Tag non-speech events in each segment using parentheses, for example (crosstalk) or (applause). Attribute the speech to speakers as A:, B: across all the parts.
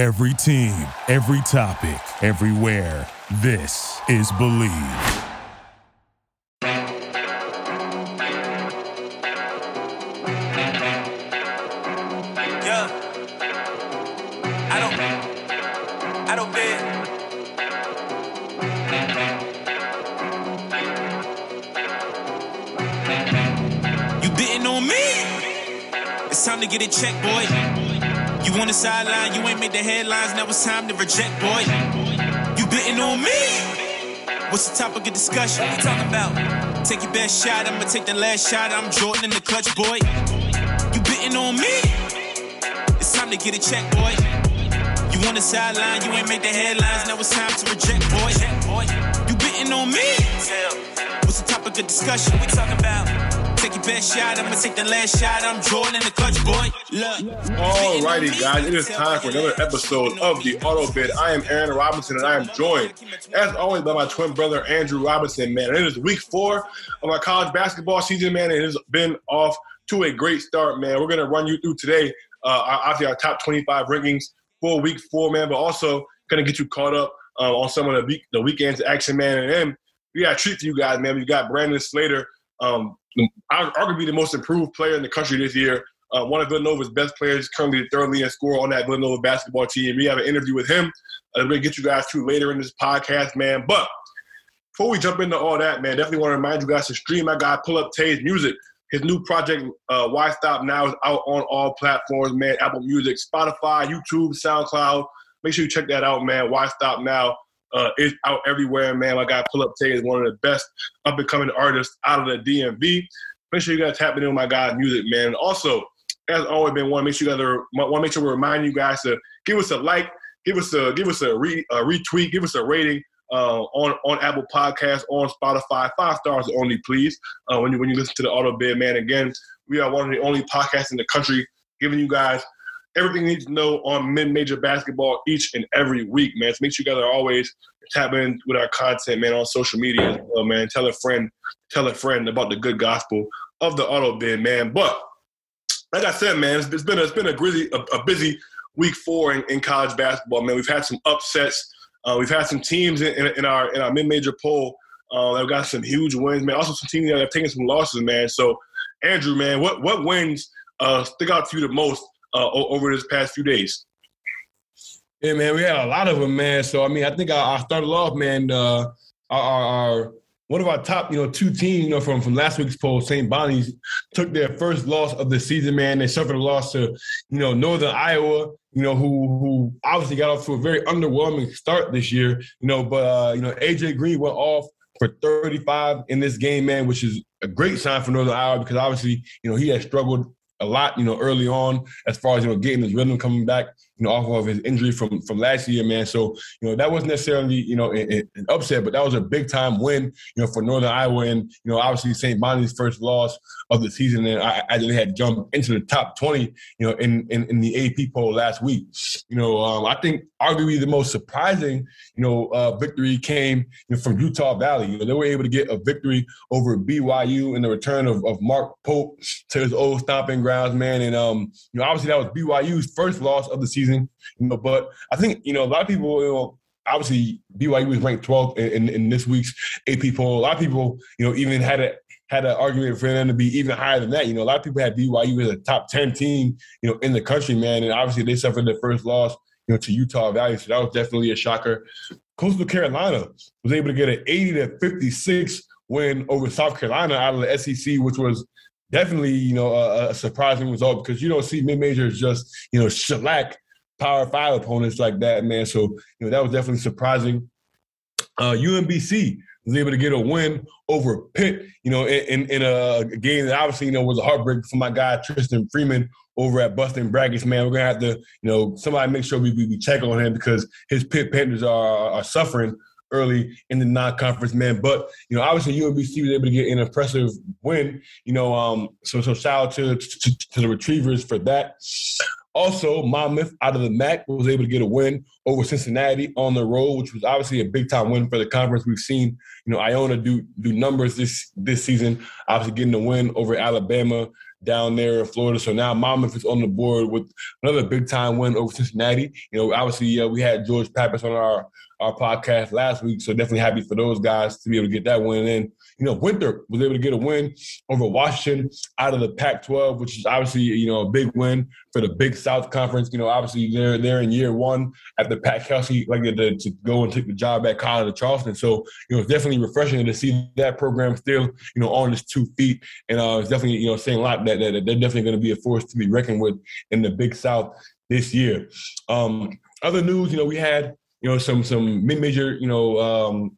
A: Every team, every topic, everywhere. This is Believe.
B: Yeah. I don't. I don't bet. You betting on me? It's time to get it checked, boy. You on the sideline, you ain't made the headlines. Now it's time to reject, boy. You betting on me? What's the topic of discussion? What you talking about? Take your best shot, I'ma take the last shot. I'm Jordan in the clutch, boy. You betting on me? It's time to get a check, boy. You on the sideline, you ain't made the headlines. Now it's time to reject, boy. You betting on me? What's the topic of discussion? We talking about? Best shot, I'ma take the last shot. I'm Jordan the clutch, boy. Look.
C: Alrighty, guys, it is time for another episode of the Auto Bid. I am Aaron Robinson, and I am joined, as always, by my twin brother Andrew Robinson. Man, and it is week four of our college basketball season, man. and It has been off to a great start, man. We're gonna run you through today, uh, obviously our top 25 rankings for week four, man, but also gonna get you caught up uh, on some of the week the weekend's action, man. And then we got a treat for you guys, man. We got Brandon Slater, um, arguably the most improved player in the country this year. Uh, one of Villanova's best players, currently the third leading scorer on that Villanova basketball team. We have an interview with him. We're gonna get you guys to later in this podcast, man. But before we jump into all that, man, definitely want to remind you guys to stream my guy Pull Up Tay's music. His new project, uh, Why Stop Now, is out on all platforms, man. Apple Music, Spotify, YouTube, SoundCloud. Make sure you check that out, man. Why Stop Now uh, is out everywhere, man. My guy Pull Up Tay is one of the best up and coming artists out of the DMV. Make sure you guys tap into my guy's music, man. And also, as always, been to make sure you guys want to make sure we remind you guys to give us a like, give us a give us a, re, a retweet, give us a rating uh, on on Apple Podcasts, on Spotify, five stars only, please. Uh, when you when you listen to the Auto Bid, man. Again, we are one of the only podcasts in the country giving you guys everything you need to know on mid-major basketball each and every week, man. So make sure you guys are always tapping in with our content, man, on social media as well, man. Tell a friend, tell a friend about the good gospel of the auto bid, man. But like I said, man, it's, been a, it's been a busy a, a busy week four in, in, college basketball, man. We've had some upsets. Uh, we've had some teams in, in, in our in our mid-major poll uh, that have got some huge wins, man. Also some teams that have taken some losses, man. So, Andrew, man, what what wins uh, stick out to you the most uh, over this past few days?
D: Yeah, man, we had a lot of them, man. So I mean, I think I, I started off, man. Uh, our, our, our, one of our top, you know, two teams, you know, from from last week's poll, St. Bonnie's, took their first loss of the season, man. They suffered a loss to, you know, Northern Iowa, you know, who who obviously got off to a very underwhelming start this year, you know. But uh, you know, AJ Green went off for 35 in this game, man, which is a great sign for Northern Iowa because obviously, you know, he has struggled a lot, you know, early on as far as you know getting his rhythm coming back, you know, off of his injury from from last year, man. So you know that wasn't necessarily you know an, upset, but that was a big time win, you know, for Northern Iowa, and you know obviously St. Bonnie's first loss of the season, and I, I they had jumped into the top twenty, you know, in in, in the AP poll last week. You know, um, I think arguably the most surprising, you know, uh, victory came you know, from Utah Valley. You know, they were able to get a victory over BYU in the return of, of Mark Pope to his old stomping grounds, man. And um, you know, obviously that was BYU's first loss of the season. You know, but I think you know a lot of people, you know, obviously BYU was ranked 12th in, in, in this week's AP poll. A lot of people, you know, even had a had an argument for them to be even higher than that. You know, a lot of people had BYU as a top 10 team, you know, in the country, man. And obviously they suffered their first loss, you know, to Utah Valley. So that was definitely a shocker. Coastal Carolina was able to get an 80 to 56 win over South Carolina out of the SEC, which was definitely, you know, a, a surprising result because you don't see mid-majors just, you know, shellac power five opponents like that, man. So, you know, that was definitely surprising. Uh, UMBC was able to get a win over Pitt, you know, in, in, a game that obviously, you know, was a heartbreak for my guy Tristan Freeman over at Bustin' Brackets, man. We're gonna have to, you know, somebody make sure we, we check on him because his Pitt Panthers are, are suffering early in the non-conference, man. But you know, obviously UMBC was able to get an impressive win. You know, um, so so shout out to, to, to the Retrievers for that. Also, Monmouth out of the MAAC was able to get a win over Cincinnati on the road, which was obviously a big time win for the conference. We've seen, you know, Iona do do numbers this this season, obviously getting a win over Alabama down there in Florida. So now Monmouth is on the board with another big time win over Cincinnati. You know, obviously uh, we had George Pappas on our our podcast last week, so definitely happy for those guys to be able to get that win. And you know, Winthrop was able to get a win over Washington out of the Pac-12, which is obviously you know a big win for the Big South Conference. You know, obviously they're they're in year one the Pat Kelsey like to, to go and take the job at College of Charleston. So you know, it's definitely refreshing to see that program still you know on its two feet, and uh, it's definitely you know saying a lot that, that they're definitely going to be a force to be reckoned with in the Big South this year. Um, other news, you know, we had you know some some mid-major you know um,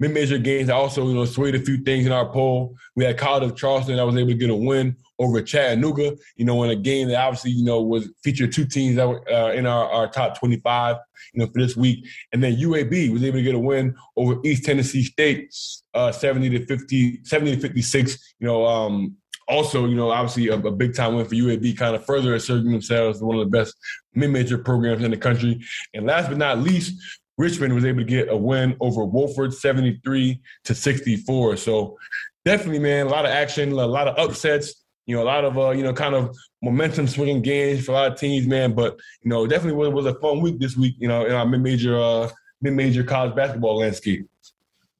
D: mid-major games. I also, you know, swayed a few things in our poll. We had College of Charleston. I was able to get a win over Chattanooga, you know, in a game that obviously, you know, was featured two teams that were uh, in our, our top 25, you know, for this week. And then UAB was able to get a win over East Tennessee State, uh, 70 to 50, 70 to 56, you know, um, also, you know, obviously a, a, big time win for UAB, kind of further asserting themselves as one of the best mid-major programs in the country. And last but not least, Richmond was able to get a win over Wofford, 73 to 64. So definitely, man, a lot of action, a lot of upsets. You know, a lot of uh, you know, kind of momentum swinging games for a lot of teams, man. But you know, definitely was, was a fun week this week. You know, in our mid-major uh, mid-major college basketball landscape.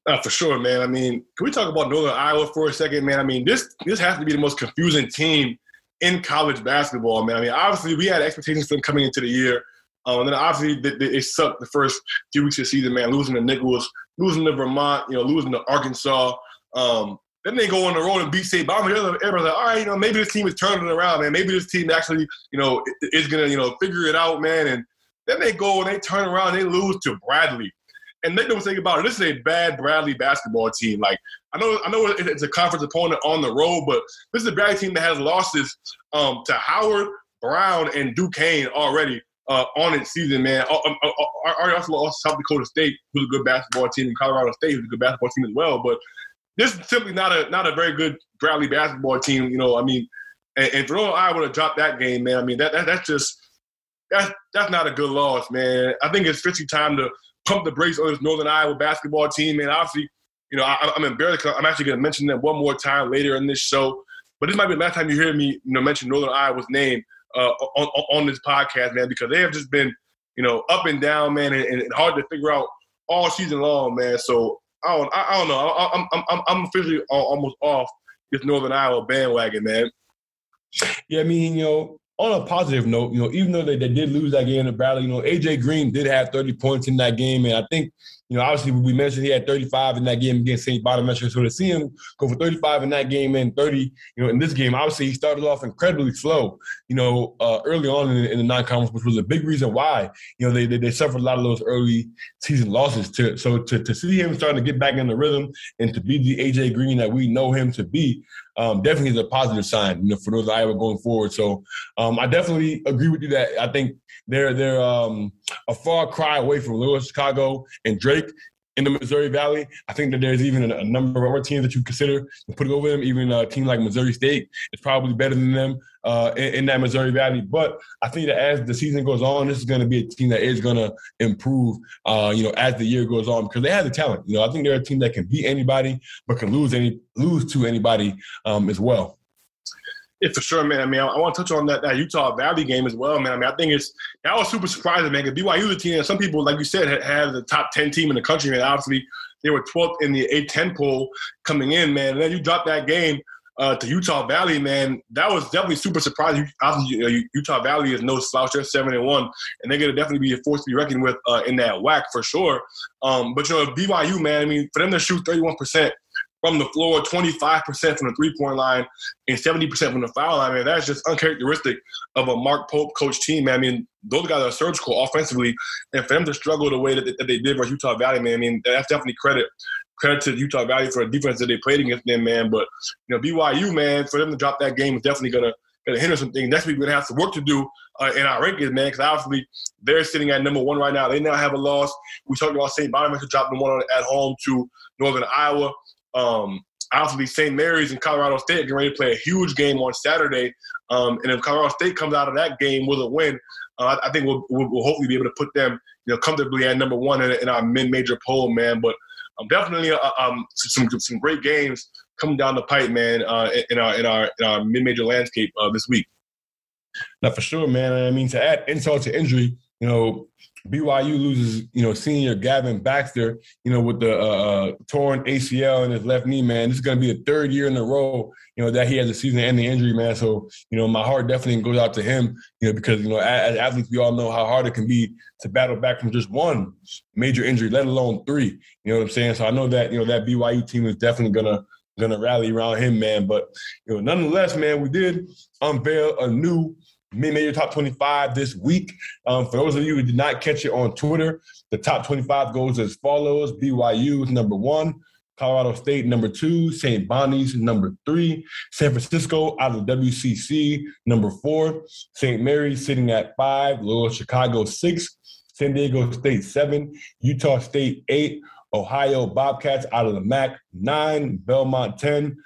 C: Uh, for sure, man. I mean, can we talk about Northern Iowa for a second, man? I mean, this this has to be the most confusing team in college basketball, man. I mean, obviously we had expectations for them coming into the year. Um, and then obviously they, they, sucked the first few weeks of the season, man, losing to Nicholls, losing to Vermont, you know, losing to Arkansas. Um, then they go on the road and beat St. Bonaventure. Everybody's like, all right, you know, maybe this team is turning around, man. Maybe this team actually, you know, is to, you know, figure it out, man. And then they go and they turn around and they lose to Bradley. And make no mistake about it, this is a bad Bradley basketball team. Like, I know I know it's a conference opponent on the road, but this is a Bradley team that has losses um, to Howard, Brown, and Duquesne already uh, on its season, man. Uh, um, uh, uh also lost South Dakota State, who's a good basketball team, and Colorado State, who's a good basketball team as well. But this is simply not a not a very good Bradley basketball team. You know, I mean, and, and for Northern Iowa to drop that game, man, I mean that, that that's just that's that's not a good loss, man. I think it's officially time to pump the brakes on this Northern Iowa basketball team, and obviously, you know, I, am embarrassed I'm actually going to mention them one more time later in this show. But this might be the last time you hear me, you know, mention Northern Iowa's name uh, on, on this podcast, man, because they have just been, you know, up and down, man, and, and hard to figure out all season long, man. So I don't, I, I don't know. I, am I'm, I'm, I'm officially almost off this Northern Iowa bandwagon, man.
D: Yeah, I mean, you know, on a positive note, you know, even though they, they did lose that game to Bradley, you know, AJ Green did have 30 points in that game, and I think you know, obviously we mentioned he had 35 in that game against St. Bonaventure. So to see him go for 35 in that game and 30, you know, in this game, obviously he started off incredibly slow, you know, uh, early on in, in the non-conference, which was a big reason why, you know, they, they, they suffered a lot of those early season losses. To so to, to see him starting to get back in the rhythm and to be the AJ Green that we know him to be, um, definitely is a positive sign, you know, for those Iowa going forward. So um, I definitely agree with you that I think they're they're um, a far cry away from Loyola Chicago and Drake in the Missouri Valley. I think that there's even a, number of other teams that you consider putting over them. Even a team like Missouri State is probably better than them uh, in, in, that Missouri Valley. But I think that as the season goes on, this is going to be a team that is going to improve. Uh, you know, as the year goes on, because they have the talent. You know, I think they're a team that can beat anybody, but can lose any lose to anybody um, as well.
C: Yeah, for sure, man. I mean, I, I want to touch on that, that, Utah Valley game as well, man. I mean, I think it's that was super surprising, man. Because BYU, the team, and some people, like you said, had, had, the top ten team in the country, man. Obviously, they were 12th in the A10 poll coming in, man. And then you drop that game uh, to Utah Valley, man. That was definitely super surprising. Obviously, Utah Valley is no slouch; they're seven and one, and they're gonna definitely be a force to be reckoned with uh, in that WAC for sure. Um, but you know, BYU, man. I mean, for them to shoot 31 percent from the floor, 25% from the three point line, and 70% from the foul line. Man, that's just uncharacteristic of a Mark Pope coach team. Man. I mean, those guys are surgical offensively, and for them to struggle the way that they, that they did versus Utah Valley, man, I mean, that's definitely credit credit to Utah Valley for the defense that they played against them, man. But you know, BYU, man, for them to drop that game is definitely gonna gonna hinder some things. Next week we're gonna have some work to do uh, in our rankings, man, because obviously they're sitting at number one right now. They now have a loss. We talked about St. Bonaventure dropping one at home to Northern Iowa. Um, obviously, St. Mary's and Colorado State getting ready to play a huge game on Saturday. Um, and if Colorado State comes out of that game with a win, uh, I think we'll, we'll, hopefully be able to put them, you know, comfortably at number one in, in our mid-major poll, man. But um, definitely uh, um, some some great games coming down the pipe, man, uh, in our in our in our mid major landscape uh, this week.
D: Now, for sure, man. I mean, to add insult to injury, you know, BYU loses, you know, senior Gavin Baxter, you know, with the uh, uh torn ACL in his left knee, man. This is going to be the third year in a row, you know, that he has a season-ending injury, man. So, you know, my heart definitely goes out to him, you know, because you know, as athletes, we all know how hard it can be to battle back from just one major injury, let alone three. You know what I'm saying? So I know that you know that BYU team is definitely gonna gonna rally around him, man. But you know, nonetheless, man, we did unveil a new mid-major top 25 this week. Um, for those of you who did not catch it on Twitter, the top 25 goes as follows: BYU is number one. Colorado State number two, St. Bonnie's number three, San Francisco out of WCC number four, St. Mary's sitting at five, Loyola Chicago six, San Diego State seven, Utah State eight, Ohio Bobcats out of the MAC nine, Belmont ten,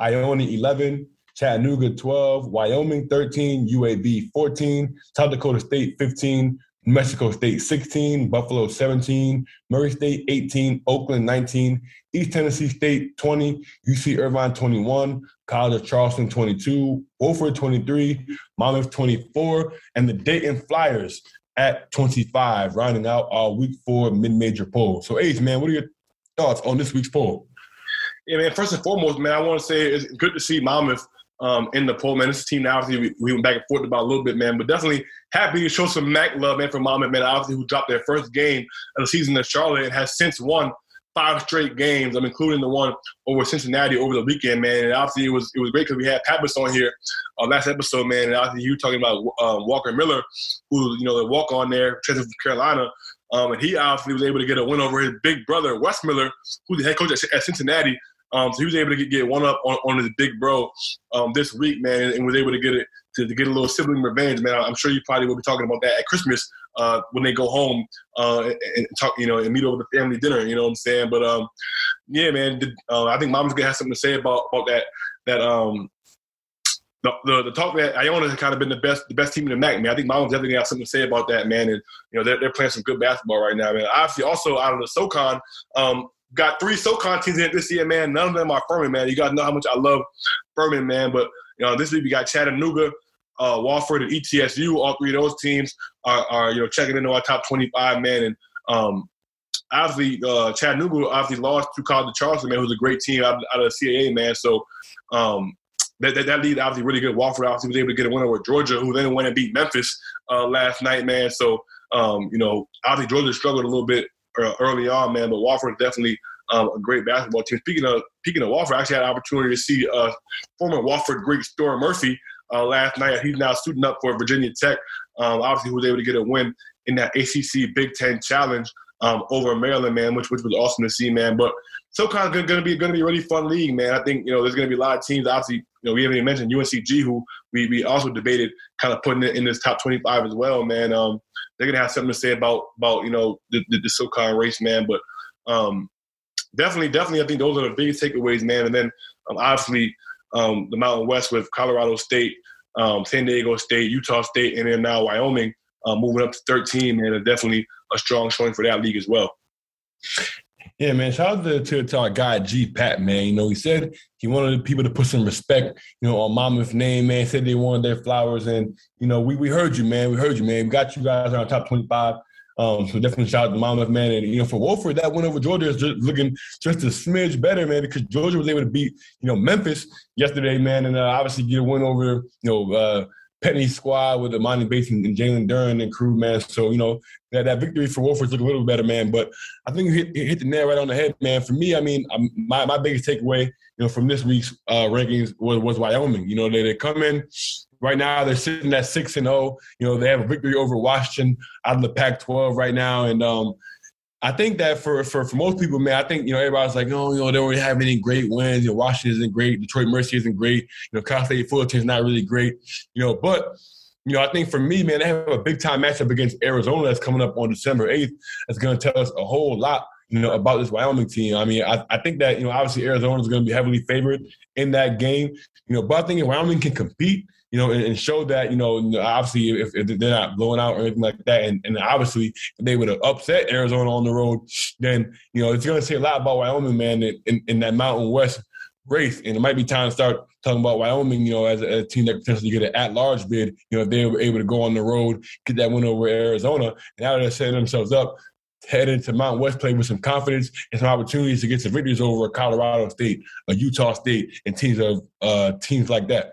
D: Iona eleven, Chattanooga 12, Wyoming 13, UAB 14, South Dakota State 15, New Mexico State 16, Buffalo 17, Murray State 18, Oakland 19, East Tennessee State 20, UC Irvine 21, College of Charleston 22, Wofford 23, Monmouth 24, and the Dayton Flyers at 25, rounding out our week four mid-major poll. So, Ace, man, what are your thoughts on this week's poll?
C: Yeah, man. First and foremost, man, I want to say it's good to see Monmouth um, in the poll, man. This team obviously, we, we, went back and forth about a little bit, man, but definitely happy to show some MAAC love, man, for Monmouth, man, obviously, who dropped their first game of the season in Charlotte and has since won five straight games, I'm including the one over Cincinnati over the weekend, man. And obviously, it was it was great because we had Pappas on here uh, last episode, man. And obviously, you were talking about um, Walker Miller, who you know the walk on there, transfer from Carolina. Um, and he obviously was able to get a win over his big brother, Wes Miller, who's the head coach at, at Cincinnati. Um, so he was able to get, get one up on, on his big bro um, this week, man, and was able to get it to, to, get a little sibling revenge, man. I'm sure you probably will be talking about that at Christmas uh, when they go home uh, and, and, talk, you know, and meet over the family dinner. You know what I'm saying? But um, yeah, man, uh, I think Mom's gonna have something to say about about that that um. The, the, the talk that Iona has kind of been the best the best team in the MAAC, man. I think Mom's definitely got something to say about that, man. And you know they're, they're playing some good basketball right now, man. Obviously, also out of the SoCon, um, got three SoCon teams in this year, man. None of them are Furman, man. You to know how much I love Furman, man. But you know, this week we got Chattanooga, uh, and ETSU. All three of those teams are, are you know checking into our top 25, man. And um, obviously, uh, Chattanooga obviously lost to College of Charleston, man, who's a great team out, out of the CAA, man. So um, that, that, that lead obviously really good. Wofford obviously was able to get a win over Georgia, who then went and beat Memphis uh, last night, man. So um, you know, obviously Georgia struggled a little bit early on, man. But Wofford is definitely um, a great basketball team. Speaking of speaking of Wofford, I actually had an opportunity to see uh, former Wofford great Storm Murphy uh, last night. He's now suiting up for Virginia Tech. Um, obviously, he was able to get a win in that ACC Big Ten Challenge um, over Maryland, man, which which was awesome to see, man. But SoCon's going to be going to be a really fun league, man. I think you know there's going to be a lot of teams. Obviously, you know we haven't even mentioned UNCG, who we we also debated kind of putting it in this top 25 as well, man. Um, they're to have something to say about about you know the the, the SoCon race, man. But um, definitely, definitely, I think those are the biggest takeaways, man. And then um, obviously um, the Mountain West with Colorado State, um, San Diego State, Utah State, and then now Wyoming uh, moving up to 13, man, and definitely a strong showing for that league as well.
D: Yeah, man. Shout out to, to, to, our guy G Pat, man. You know, he said he wanted people to put some respect, you know, on Monmouth name, man. Said they wanted their flowers. And, you know, we, we heard you, man. We heard you, man. We got you guys on top 25. Um, so definitely shout out to Monmouth, man. And, you know, for Wofford, that win over Georgia is just looking just a smidge better, man, because Georgia was able to beat, you know, Memphis yesterday, man. And uh, obviously get a win over, you know, uh, Penny squad with Emoni Bates and, and Jalen Duren and crew, man. So, you know, that, that victory for Wofford's look a little better, man. But I think you hit, hit the nail right on the head, man. For me, I mean, I'm, my, my biggest takeaway, you know, from this week's uh, rankings was, was Wyoming. You know, they, they come in Right now, they're sitting at six and zero. Oh. You know, they have a victory over Washington out of the Pac-12 right now, and um, I think that for, for for most people, man, I think you know everybody's like, oh, you know, they don't really have any great wins. You know, Washington isn't great. Detroit Mercy isn't great. You know, Cal State Fullerton is not really great. You know, but you know, I think for me, man, they have a big time matchup against Arizona that's coming up on December eighth. That's going to tell us a whole lot you know, about this Wyoming team. I mean, I, I think that, you know, obviously Arizona is going to be heavily favored in that game, you know, but I think Wyoming can compete, you know, and, and show that, you know, obviously if, if, they're not blowing out or anything like that, and, and obviously if they would have upset Arizona on the road, then, you know, it's going to say a lot about Wyoming, man, in, in that Mountain West race. And it might be time to start talking about Wyoming, you know, as a, a team that potentially get an at-large bid, you know, if they were able to go on the road, get that win over Arizona, and now they're setting themselves up head into Mountain West play with some confidence and some opportunities to get some victories over Colorado State, a Utah State, and teams of uh, teams like that.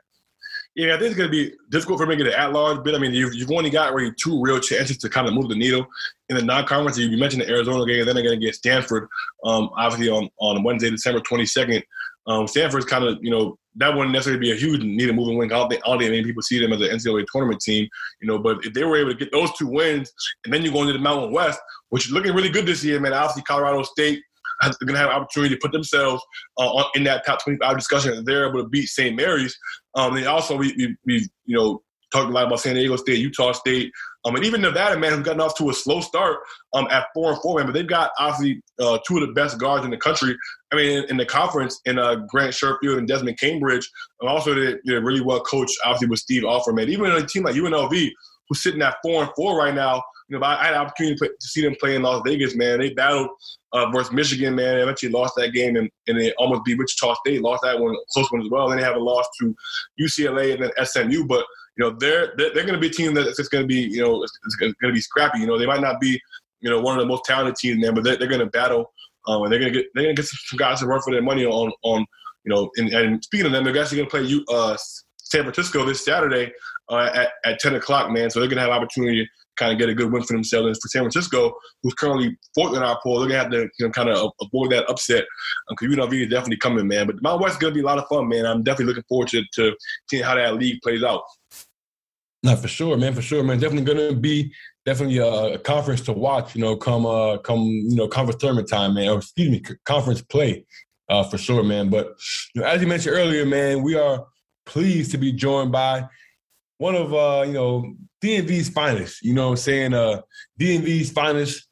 C: Yeah, I think it's going to be difficult for me to get an at-large bid. I mean, you've, you've only got really two real chances to kind of move the needle in the non-conference. You mentioned the Arizona game, and then they're going to get Stanford, um, obviously on, on Wednesday, December 22nd. Um, Stanford's kind of, you know, that wouldn't necessarily be a huge needle moving win. I don't think, I people see them as an NCAA tournament team, you know, but if they were able to get those two wins and then you go into the Mountain West, which is looking really good this year, man. Obviously, Colorado State is going to have an opportunity to put themselves uh, in that top 25 discussion. They're able to beat St. Mary's. Um, and also, we, we, we, you know, talked a lot about San Diego State, Utah State, um, and even Nevada, man, who've gotten off to a slow start um, at four and four, man. But they've got obviously uh, two of the best guards in the country. I mean, in, in the conference, in uh, Grant Sherfield and Desmond Cambridge, and also they're, really well coached, obviously with Steve Alford, man. Even a team like UNLV, who's sitting at four and four right now, you know, I had an opportunity to, to see them play in Las Vegas, man. They battled uh, versus Michigan, man. They eventually lost that game and, and they almost beat Wichita State, lost that one, close one as well. Then they have a loss to UCLA and then SMU. But, you know, they're, they're, they're going to be a team that's just going to be, you know, it's, it's going to be scrappy. You know, they might not be, you know, one of the most talented teams, man, but they're, they're going to battle. Um, and they're to get they're to get some guys to run for their money on, on you know, and, and speaking of them, they're actually to play you, uh, San Francisco this Saturday uh, at, at 10 o'clock, man. So they're going to have opportunity kind of get a good win for themselves. And for San Francisco, who's currently fourth in our poll, they're gonna have to you know, kind of avoid that upset because um, UNLV is definitely coming, man. But Mount West is gonna be a lot of fun, man. I'm definitely looking forward to, to seeing how that league plays out.
D: Not for sure, man. For sure, man. Definitely gonna be definitely a, conference to watch. You know, come uh, come you know conference tournament time, man. Or excuse me, conference play, uh, for sure, man. But you know, as you mentioned earlier, man, we are pleased to be joined by one of uh, you know DMV's finest. You know what I'm saying? Uh, DMV's finest,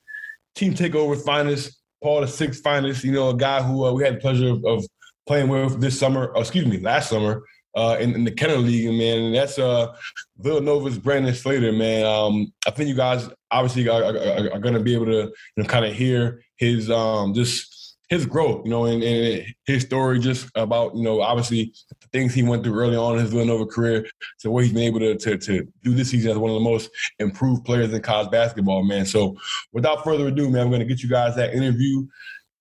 D: Team Takeover finest, Paul the Sixth finest. You know, a guy who uh, we had the pleasure of, of playing with this summer. Or excuse me, last summer. Uh, in, in, the Kenner League, man, and that's uh, Villanova's Brandon Slater, man. Um, I think you guys obviously are, are, are going to be able to, you know, kind of hear his um, just his growth, you know, and, and, his story just about, you know, obviously the things he went through early on in his Villanova career to what he's been able to, to, to do this season as one of the most improved players in college basketball, man. So without further ado, man, I'm going to get you guys that interview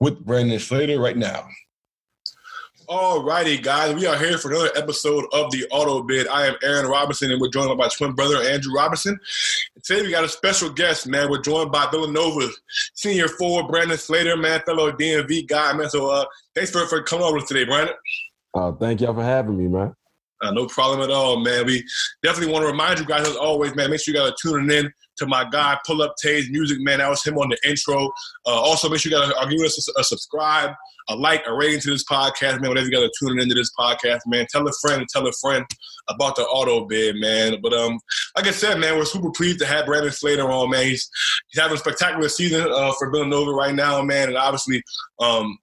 D: with Brandon Slater right now.
C: All righty, guys. We are here for another episode of the Auto Bid. I am Aaron Robinson, and we're joined by my twin brother, Andrew Robinson. Today we got a special guest, man. We're joined by Villanova senior forward, Brandon Slater, man, fellow DMV guy, man. So uh, thanks for, for coming over today, Brandon.
E: Uh, thank y'all for having me, man.
C: Uh, no problem at all, man. We definitely want to remind you guys, as always, man, make sure you guys are tuning in to my guy, Pull Up Tays Music, man. That was him on the intro. Uh, also, make sure you guys are giving us a, a, subscribe, a like, a rating to this podcast, man. Whatever you guys are tuning into this podcast, man. Tell a friend and tell a friend about the auto bid, man. But um, like I said, man, we're super pleased to have Brandon Slater on, man. He's he's having a spectacular season uh, for Villanova right now, man. And obviously, um,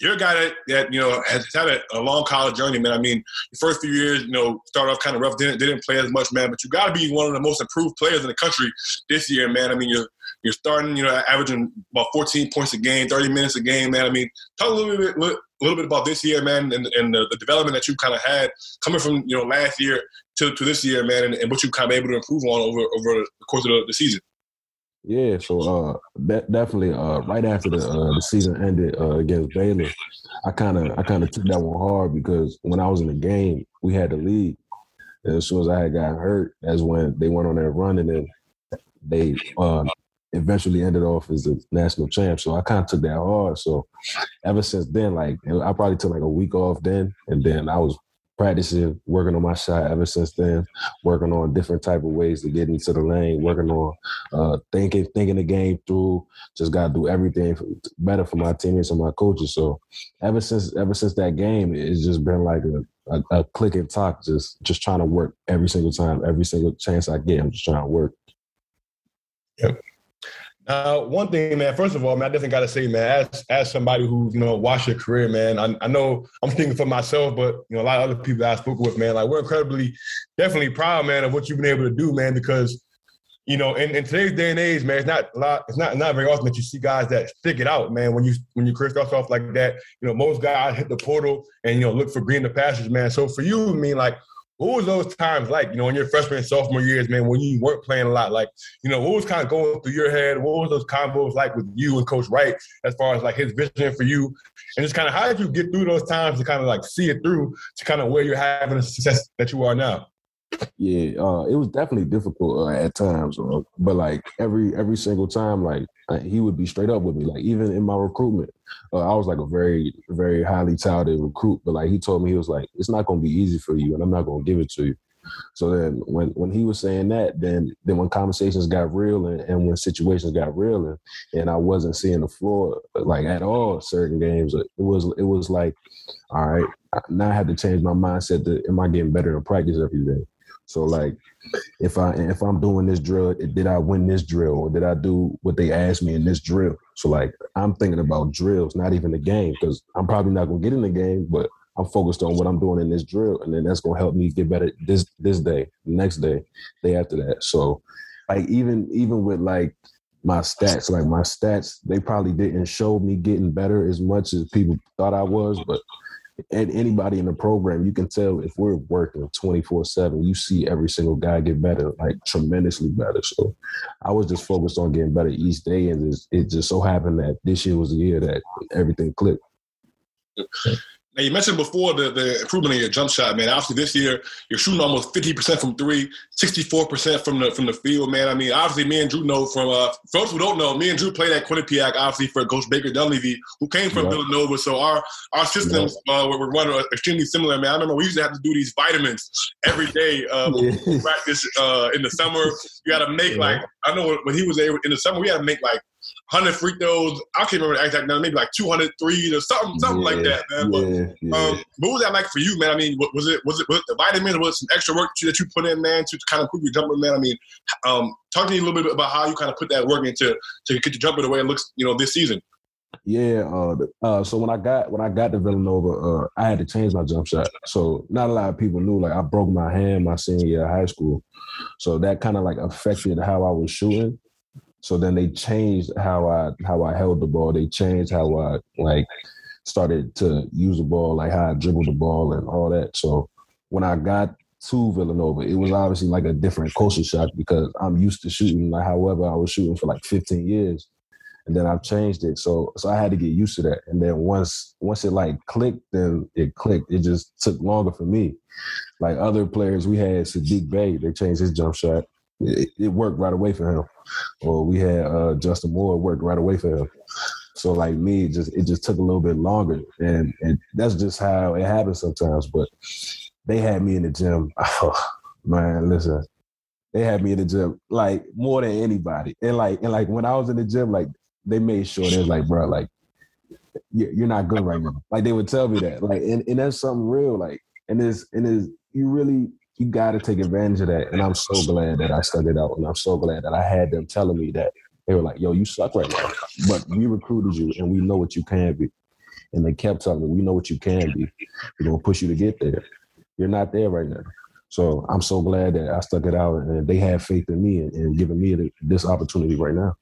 C: you're a guy that, that you know has had a, a, long college journey, man. I mean, the first few years, you know, started off kind of rough, didn't didn't play as much, man. But you got to be one of the most improved players in the country this year, man. I mean, you're you're starting, you know, averaging about 14 points a game, 30 minutes a game, man. I mean, talk a little bit, a little bit about this year, man, and, and the, the, development that you kind of had coming from, you know, last year to, to this year, man, and, and what you kind of able to improve on over over the course of the, the season.
E: Yeah, so uh, de- definitely uh, right after the uh, the season ended uh, against Baylor, I kind of I kind of took that one hard because when I was in the game, we had the lead. And as soon as I got hurt, that's when they went on their run, and then they uh, eventually ended off as the national champ. So I kind of took that hard. So ever since then, like I probably took like a week off then, and then I was practicing, working on my shot ever since then, working on different type of ways to get into the lane, working on uh, thinking thinking the game through. Just got to do everything better for my teammates and my coaches. So ever since ever since that game, it's just been like a, a, a click and talk, just just trying to work every single time, every single chance I get. I'm just trying to work.
D: Yep. Uh, one thing, man. First of all, man, I definitely got to say, man, as as somebody who's you know watched your career, man, I, I know I'm speaking for myself, but you know a lot of other people I spoke with, man, like we're incredibly, definitely proud, man, of what you've been able to do, man, because you know, in, in today's day and age, man, it's not a lot, it's not not very often that you see guys that stick it out, man. When you when your career starts off like that, you know, most guys hit the portal and you know look for greener pastures, man. So for you, I mean, like what was those times like, you know, in your freshman and sophomore years, man, when you weren't playing a lot? Like, you know, what was kind of going through your head? What was those combos like with you and Coach Wright as far as like his vision for you? And just kind of how did you get through those times to kind of like see it through to kind of where you're having the success that you are now?
E: Yeah, uh, it was definitely difficult uh, at times, uh, but like every every single time, like uh, he would be straight up with me. Like even in my recruitment, uh, I was like a very very highly touted recruit, but like he told me he was like, it's not to be easy for you, and I'm not to give it to you. So then when when he was saying that, then then when conversations got real and, and when situations got real and, and I wasn't seeing the floor like at all certain games, it was it was like, all right, now I had to change my mindset to am I getting better in practice every day? So like if I if I'm doing this drill, did I win this drill or did I do what they asked me in this drill? So like I'm thinking about drills, not even the game, because I'm probably not gonna get in the game, but I'm focused on what I'm doing in this drill, and then that's gonna help me get better this this day, next day, day after that. So like even even with like my stats, like my stats, they probably didn't show me getting better as much as people thought I was, but and anybody in the program, you can tell if we're working 24 7, you see every single guy get better, like tremendously better. So I was just focused on getting better each day. And it just so happened that this year was the year that everything clicked.
C: Now you mentioned before the, the improvement in your jump shot, man. Obviously this year you're shooting almost 50% from three, 64% from the from the field, man. I mean, obviously me and Drew know from uh folks who don't know, me and Drew played at Quinnipiac, obviously for Coach Baker Dunleavy, who came from Villanova. So our our systems uh, were, were running extremely similar, man. I remember we used to have to do these vitamins every day uh, (laughs) practice uh, in the summer. You got to make like I know when he was there in the summer, we had to make like hundred free throws. I can't remember the exact number, maybe like two hundred threes or something, something yeah, like that, man. But yeah, yeah. Um, what was that like for you, man? I mean, was it was it was it the vitamins? Was it some extra work that you put in, man, to kind of improve your jumper, man? I mean, um, talk to me a little bit about how you kind of put that work into to get your jumper the way it looks, you know, this season.
E: Yeah. Uh, uh, so when I got when I got to Villanova, uh, I had to change my jump shot. So not a lot of people knew. Like I broke my hand my senior year of high school, so that kind of like affected how I was shooting. So then they changed how I how I held the ball. They changed how I like started to use the ball, like how I dribbled the ball and all that. So when I got to Villanova, it was obviously like a different culture shock because I'm used to shooting like however I was shooting for like 15 years. And then I've changed it. So so I had to get used to that. And then once once it like clicked, then it clicked. It just took longer for me. Like other players, we had Saddiq Bey, they changed his jump shot it, it worked right away for him. Or we had uh, Justin Moore work right away for him. So like me, it just it just took a little bit longer, and and that's just how it happens sometimes. But they had me in the gym. (laughs) Oh, man, listen, they had me in the gym like more than anybody, and like and like when I was in the gym, like they made sure they was like, bro, like you're not good right now. Like they would tell me that, like, and, and that's something real, like, and is and is you really you got to take advantage of that. And I'm so glad that I stuck it out. And I'm so glad that I had them telling me that they were like, yo, you suck right now. But we recruited you and we know what you can be. And they kept telling me, we know what you can be. We're going to push you to get there. You're not there right now. So I'm so glad that I stuck it out and they had faith in me and, and giving me this opportunity right now.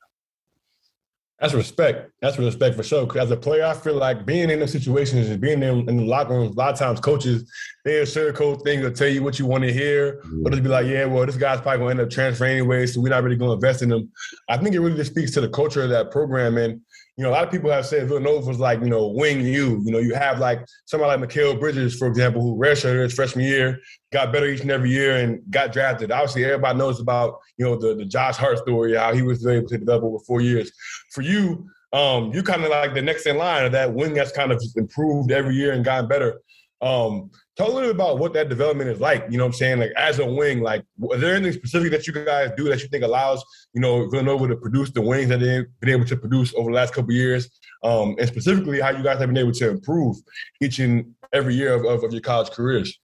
D: That's respect. That's respect for sure. As a player, I feel like being in the situations and being in, in the locker rooms, a lot of times coaches, they sugarcoat things or tell you what you want to hear, yeah. or just be like, yeah, well, this guy's probably going to end up transferring anyway, so we're not really going to invest in him. I think it really just speaks to the culture of that program. And you know, a lot of people have said Villanova was like, you know, wing you. You know, you have like somebody like Mikal Bridges, for example, who redshirted his freshman year, got better each and every year, and got drafted. Obviously, everybody knows about, you know, the, the Josh Hart story, how he was able to develop over four years. For you, um, you kind of like the next in line of that wing that's kind of improved every year and gotten better. Um, Talk a little bit about what that development is like. You know what I'm saying? Like as a wing, like is there anything specific that you guys do that you think allows you know Villanova to produce the wings that they've been able to produce over the last couple years, um, and specifically how you guys have been able to improve each and every year of, of, of your college careers?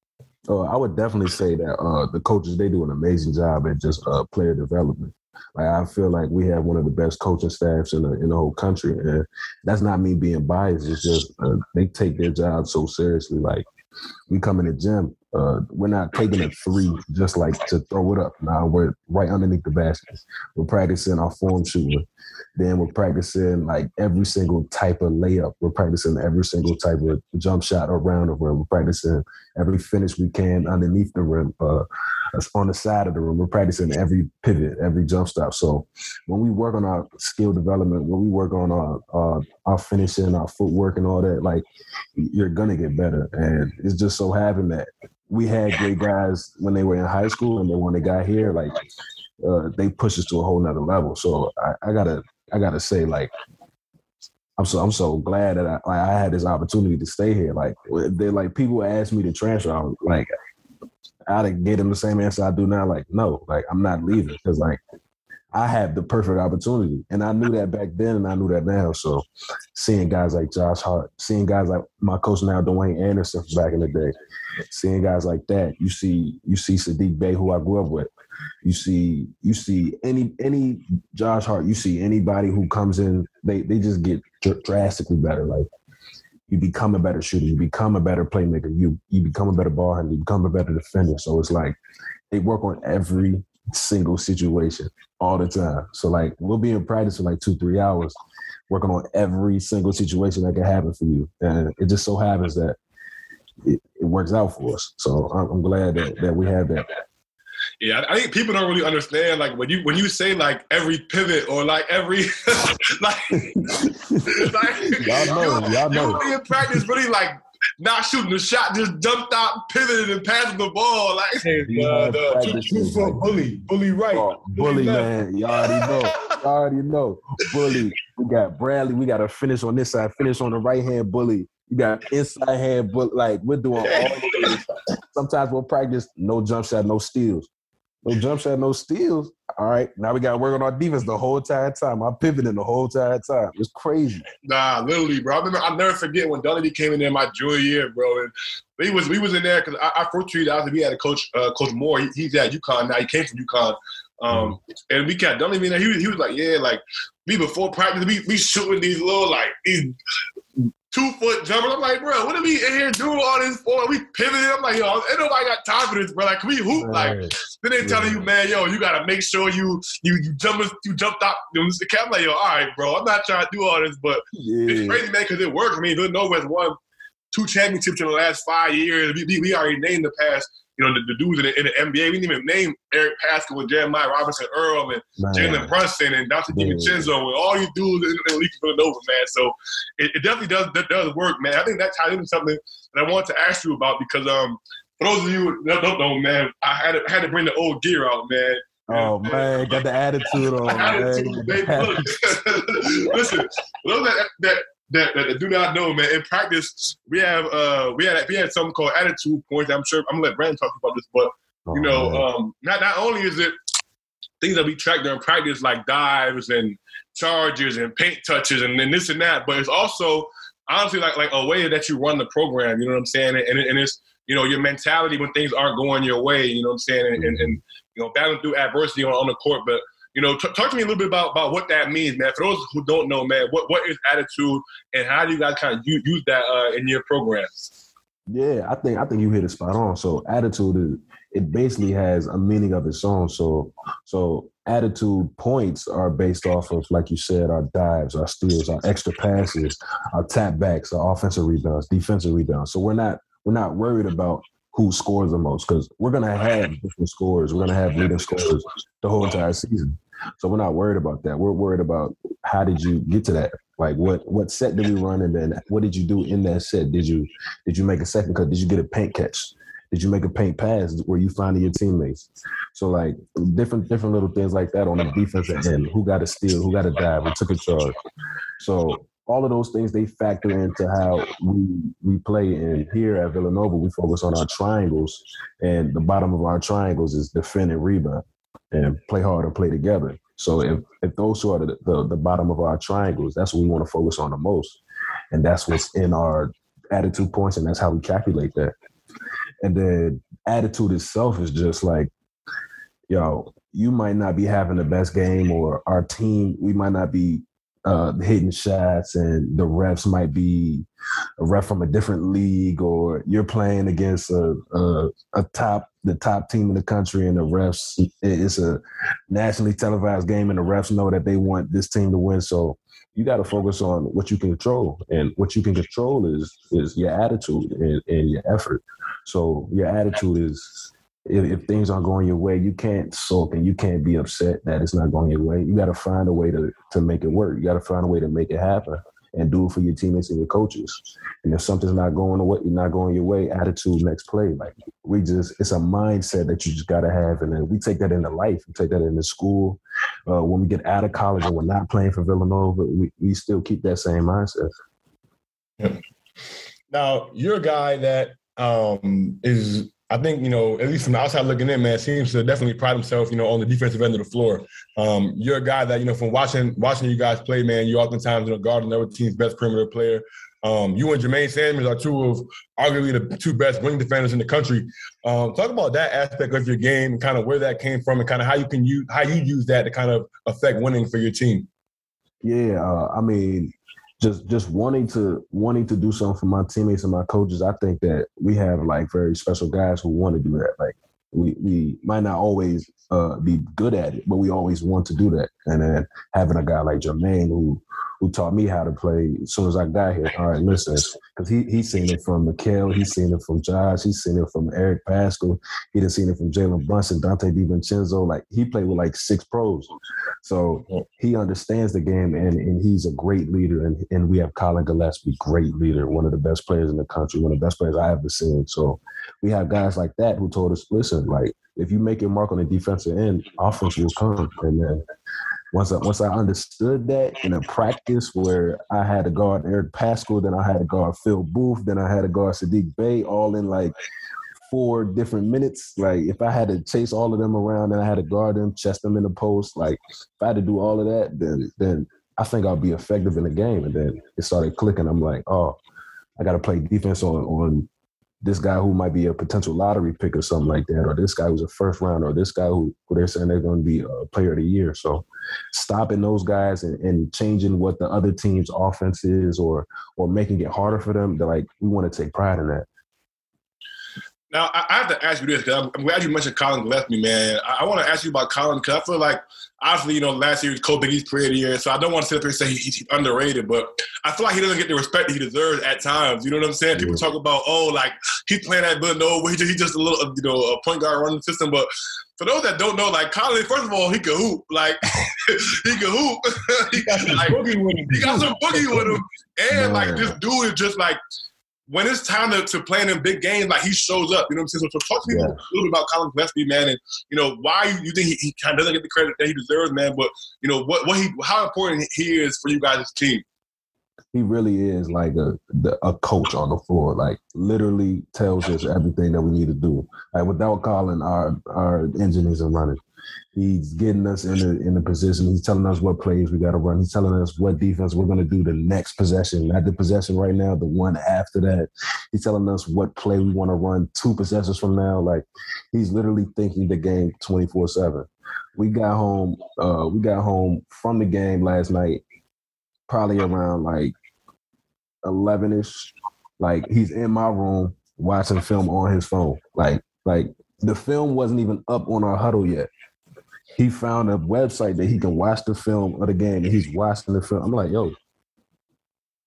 E: Uh, I would definitely say that uh, the coaches they do an amazing job at just uh, player development. Like I feel like we have one of the best coaching staffs in the in the whole country, and that's not me being biased. It's just uh, they take their job so seriously. Like we come in the gym, uh, we're not taking a three just like to throw it up. Now we're right underneath the basket. We're practicing our form shooting. Then we're practicing like every single type of layup. We're practicing every single type of jump shot around the rim. We're practicing every finish we can underneath the rim, uh, on the side of the rim. We're practicing every pivot, every jump stop. So when we work on our skill development, when we work on our uh, our finishing, our footwork, and all that, like you're gonna get better. And it's just so happened that we had great guys when they were in high school, and then when they got here, like uh, they push us to a whole nother level. So I, I gotta I gotta say like I'm so I'm so glad that I like, I had this opportunity to stay here. Like they like people ask me to transfer, I'm like I'd get them the same answer I do now. Like no, like I'm not leaving because like I have the perfect opportunity, and I knew that back then, and I knew that now. So seeing guys like Josh Hart, seeing guys like my coach now, Dwayne Anderson back in the day, seeing guys like that, you see you see Saddiq Bey, who I grew up with. You see, you see any any Josh Hart. You see anybody who comes in, they they just get drastically better. Like you become a better shooter, you become a better playmaker, you you become a better ball handler, you become a better defender. So it's like they work on every single situation all the time. So like we'll be in practice for like two three hours, working on every single situation that can happen for you, and it just so happens that it, it works out for us. So I'm, I'm glad that that we have that.
C: Yeah, I think people don't really understand like when you when you say like every pivot or like every (laughs) like, (laughs)
E: like (laughs) y'all know, you, y'all know.
C: You in practice really like not shooting the shot, just jumped out, pivoted, and passing the ball. Like
D: hey, uh, the two, two foot bully, bully right,
E: oh, bully, bully man. Y'all already know. Y'all already know. Bully. We got Bradley. We got to finish on this side. Finish on the right hand. Bully. You got inside hand. But like we're doing all. (laughs) Sometimes we'll practice no jump shot, no steals. No jump shot, no steals. All right, now we got to work on our defense the whole entire time. I'm pivoting the whole entire time. It's crazy.
C: Nah, literally, bro. I remember. I'll never forget when Dunleavy came in there my junior year, bro. And we was we was in there because I, I first treated out. We had a coach, uh, Coach Moore. He, he's at UConn now. He came from UConn. Um, mm. and we got Dunleavy in there. He was, he was like, yeah, like me before practice, we we shooting these little like these two foot jumpers. I'm like, bro, what are we in here doing all this for? We pivoting. I'm like, yo, ain't nobody got time for this, bro. Like, can we hoop? Right. Like, then they telling you, man, yo, you gotta make sure you you you jump you jumped out. I'm like, yo, all right, bro. I'm not trying to do all this, but yeah. it's crazy, man, because it works. I mean, Villanova's won two championships in the last five years. We, we already named the past you know, the, the dudes in the, in the, NBA. We didn't even name Eric Paschall and Jeremiah Robinson Earl and Jalen Brunson and Dr. DiVincenzo and all these dudes in the league Villanova, man. So it, it definitely does that does work, man. I think that ties into something that I wanted to ask you about because um for those of you that don't know, man, I had to, I had to bring the old gear out, man.
E: Oh man, got the attitude on. (laughs) attitude,
C: baby. (laughs) Listen, those that, that that, that, do not know, man. In practice, we have uh we had we had something called attitude points. I'm sure I'm gonna let Brandon talk about this, but you oh, know, man. um, not not only is it things that we track during practice like dives and charges and paint touches and then this and that, but it's also honestly like like a way that you run the program. You know what I'm saying? And, and it's you know your mentality when things aren't going your way. You know what I'm saying? And, and, and you know battling through adversity on, on the court, but you know, t- talk to me a little bit about, about what that means, man. For those who don't know, man, what, what is attitude and how do you guys kind of use, use that uh, in your programs?
E: Yeah, I think I think you hit it spot on. So attitude is it basically has a meaning of its own. So so attitude points are based off of, like you said, our dives, our steals, our extra passes, our tap backs, our offensive rebounds, defensive rebounds. So we're not we're not worried about who scores the most because we're gonna have different scores. We're gonna have leading scores the whole entire season. So we're not worried about that. We're worried about how did you get to that? Like what what set did we run and then what did you do in that set? Did you did you make a second cut? Did you get a paint catch? Did you make a paint pass where you finding your teammates? So like different different little things like that on the defensive end. Who got a steal? Who got a dive? Who took a charge? So all of those things they factor into how we we play. And here at Villanova, we focus on our triangles, and the bottom of our triangles is defend and rebound and play hard and play together. So if, if those are the, the, the bottom of our triangles, that's what we want to focus on the most. And that's what's in our attitude points, and that's how we calculate that. And then attitude itself is just like, yo, you might not be having the best game, or our team, we might not be uh, hitting shots, and the refs might be a ref from a different league, or you're playing against a, a, a top the top team in the country, and the refs it's a nationally televised game, and the refs know that they want this team to win. So you got to focus on what you can control, and what you can control is is your attitude and, and your effort. So your attitude is if, if, things aren't going your way, you can't sulk and you can't be upset that it's not going your way. You got to find a way to to make it work. You got to find a way to make it happen and do it for your teammates and your coaches. And if something's not going away, you're not going your way, attitude next play. Like we just, it's a mindset that you just got to have, and then we take that into life. We take that into school. Uh, when we get out of college and we're not playing for Villanova, we, we still keep that same mindset.
D: Yeah. Now you're a guy that um, is I think, you know, at least from the outside looking in, man, seems to definitely pride himself, you know, on the defensive end of the floor. Um, you're a guy that, you know, from watching watching you guys play, man, you oftentimes, you know, guard another team's best perimeter player. Um, you and Jermaine Samuels are two of arguably the two best wing defenders in the country. Um, talk about that aspect of your game kind of where that came from and kind of how you can use how you use that to kind of affect winning for your team.
E: Yeah, uh, I mean, just just wanting to wanting to do something for my teammates and my coaches. I think that we have like very special guys who want to do that. Like we we might not always uh, be good at it, but we always want to do that. And then having a guy like Jermaine who who taught me how to play as soon as I got here. All right, listen, because he he's seen it from Mikal, he's seen it from Josh, he's seen it from Eric Paschall, he done seen it from Jalen Brunson, Donte DiVincenzo. Like he played with like six pros, so he understands the game and and he's a great leader. And and we have Collin Gillespie, great leader, one of the best players in the country, one of the best players I ever seen. So we have guys like that who told us, listen, like if you make your mark on the defensive end, offense will come, and then once I once I understood that in a practice where I had to guard Eric Paschall, then I had to guard Phil Booth, then I had to guard Saddiq Bey, all in like four different minutes. Like if I had to chase all of them around and I had to guard them, chest them in the post, like if I had to do all of that, then then I think I'll be effective in the game. And then it started clicking. I'm like, oh, I got to play defense on on this guy who might be a potential lottery pick or something like that, or this guy who's a first round, or this guy who, who they're saying they're going to be a player of the year. So stopping those guys and, and, changing what the other team's offense is or or making it harder for them, they're like, we want to take pride in that.
C: Now I have to ask you this because I'm glad you mentioned Collin Gillespie, man. I, want to ask you about Collin because I feel like obviously you know last year was Cole Big East player of the year, so I don't want to sit up here and say he's underrated, but I feel like he doesn't get the respect that he deserves at times. You know what I'm saying? People talk about oh like he's playing that at Villanova, he's just a little you know a point guard running the system, but for those that don't know, like Collin, first of all, he can hoop. Like (laughs) he can hoop. (laughs) he got some like, boogie with him. He got some boogie with him, (laughs) and like this dude is just like when it's time to, to play in big games, like he shows up. You know what I'm saying? So, so talk to me yeah. a little bit about Collin Gillespie, man, and you know why you think he, he kind of doesn't get the credit that he deserves, man. But you know what what he how important he is for you guys as a team.
E: He really is like a the, a coach on the floor. Like literally tells us everything that we need to do. Like without Collin, our our engine isn't running. He's getting us in the in the position. He's telling us what plays we got to run. He's telling us what defense we're going to do the next possession, not the possession right now, the one after that. He's telling us what play we want to run two possessions from now. Like he's literally thinking the game twenty four seven. We got home. Uh, we got home from the game last night, probably around like eleven ish. Like he's in my room watching film on his phone. Like like the film wasn't even up on our huddle yet he found a website that he can watch the film of the game and he's watching the film. I'm like, yo,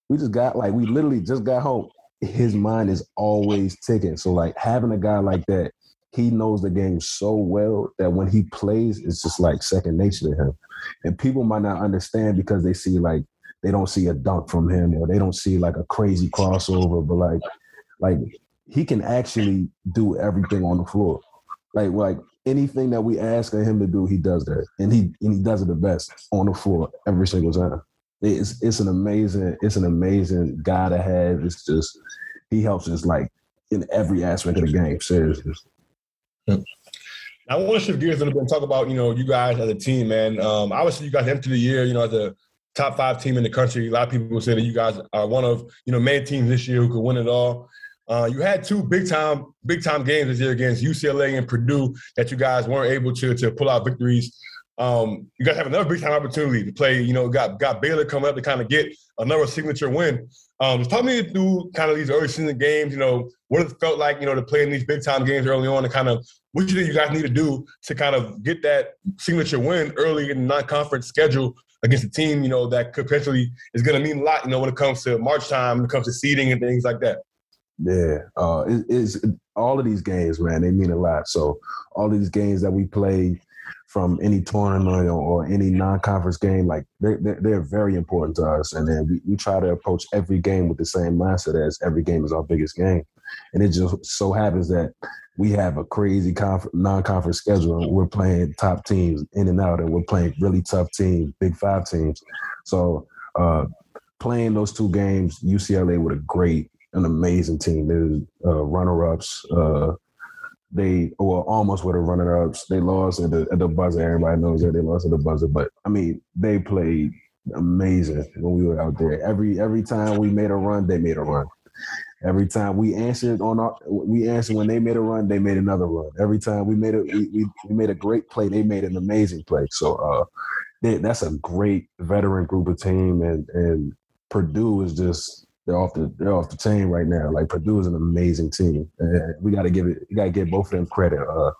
E: we just got like we literally just got home. His mind is always ticking. So like having a guy like that, he knows the game so well that when he plays, it's just like second nature to him. And people might not understand because they see like they don't see a dunk from him or they don't see like a crazy crossover, but like like he can actually do everything on the floor. Like like anything that we ask him to do, he does that, and he and he does it the best on the floor every single time. It's it's an amazing it's an amazing guy to have. It's just he helps us like in every aspect of the game. Seriously.
D: I want to shift gears a little bit and talk about you know you guys as a team, man. Um, obviously, you guys entered the year, you know, as a top five team in the country. A lot of people say that you guys are one of you know main teams this year who could win it all. Uh, you had two big time big time games this year against UCLA and Purdue that you guys weren't able to to pull out victories. Um, you guys have another big time opportunity to play. You know, got got Baylor coming up to kind of get another signature win. Um, talk me through kind of these early season games. You know, what it felt like. You know, to play in these big time games early on, and kind of what you think you guys need to do to kind of get that signature win early in the non conference schedule against a team. You know, that potentially is going to mean a lot. You know, when it comes to March time, when it comes to seeding and things like that.
E: Yeah, uh, it, all of these games, man. They mean a lot. So all these games that we play from any tournament or, or any non-conference game, like they're, they're, they're very important to us. And then we, we try to approach every game with the same mindset as every game is our biggest game. And it just so happens that we have a crazy conf- non-conference schedule. And we're playing top teams in and out, and we're playing really tough teams, Big Five teams. So uh, playing those two games, UCLA with a great, an amazing team. There's uh, runner-ups. Uh, they well almost were the runner ups. They lost at the at the buzzer. Everybody knows that they lost at the buzzer. But I mean, they played amazing when we were out there. Every every time we made a run, they made a run. Every time we answered on our, we answered when they made a run, they made another run. Every time we made a we, we, we made a great play, they made an amazing play. So uh, they, that's a great veteran group of team, and and Purdue is just they're off the they're off the chain right now. Like Purdue is an amazing team, and we got to give it. We got to give both of them credit. Uh,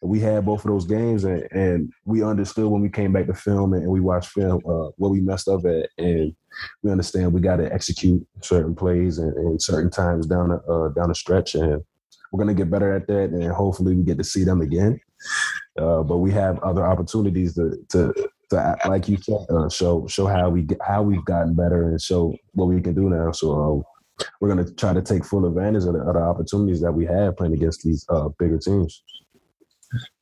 E: we had both of those games, and, and, we understood when we came back to film and, we watched film uh, what we messed up at, and we understand we got to execute certain plays and, and, certain times down the uh, down the stretch, and we're gonna get better at that, and hopefully we get to see them again. Uh, but we have other opportunities to to to like you said, uh, show show how we get, how we've gotten better and show what we can do now. So uh, we're gonna try to take full advantage of the, of the opportunities that we have playing against these uh, bigger teams.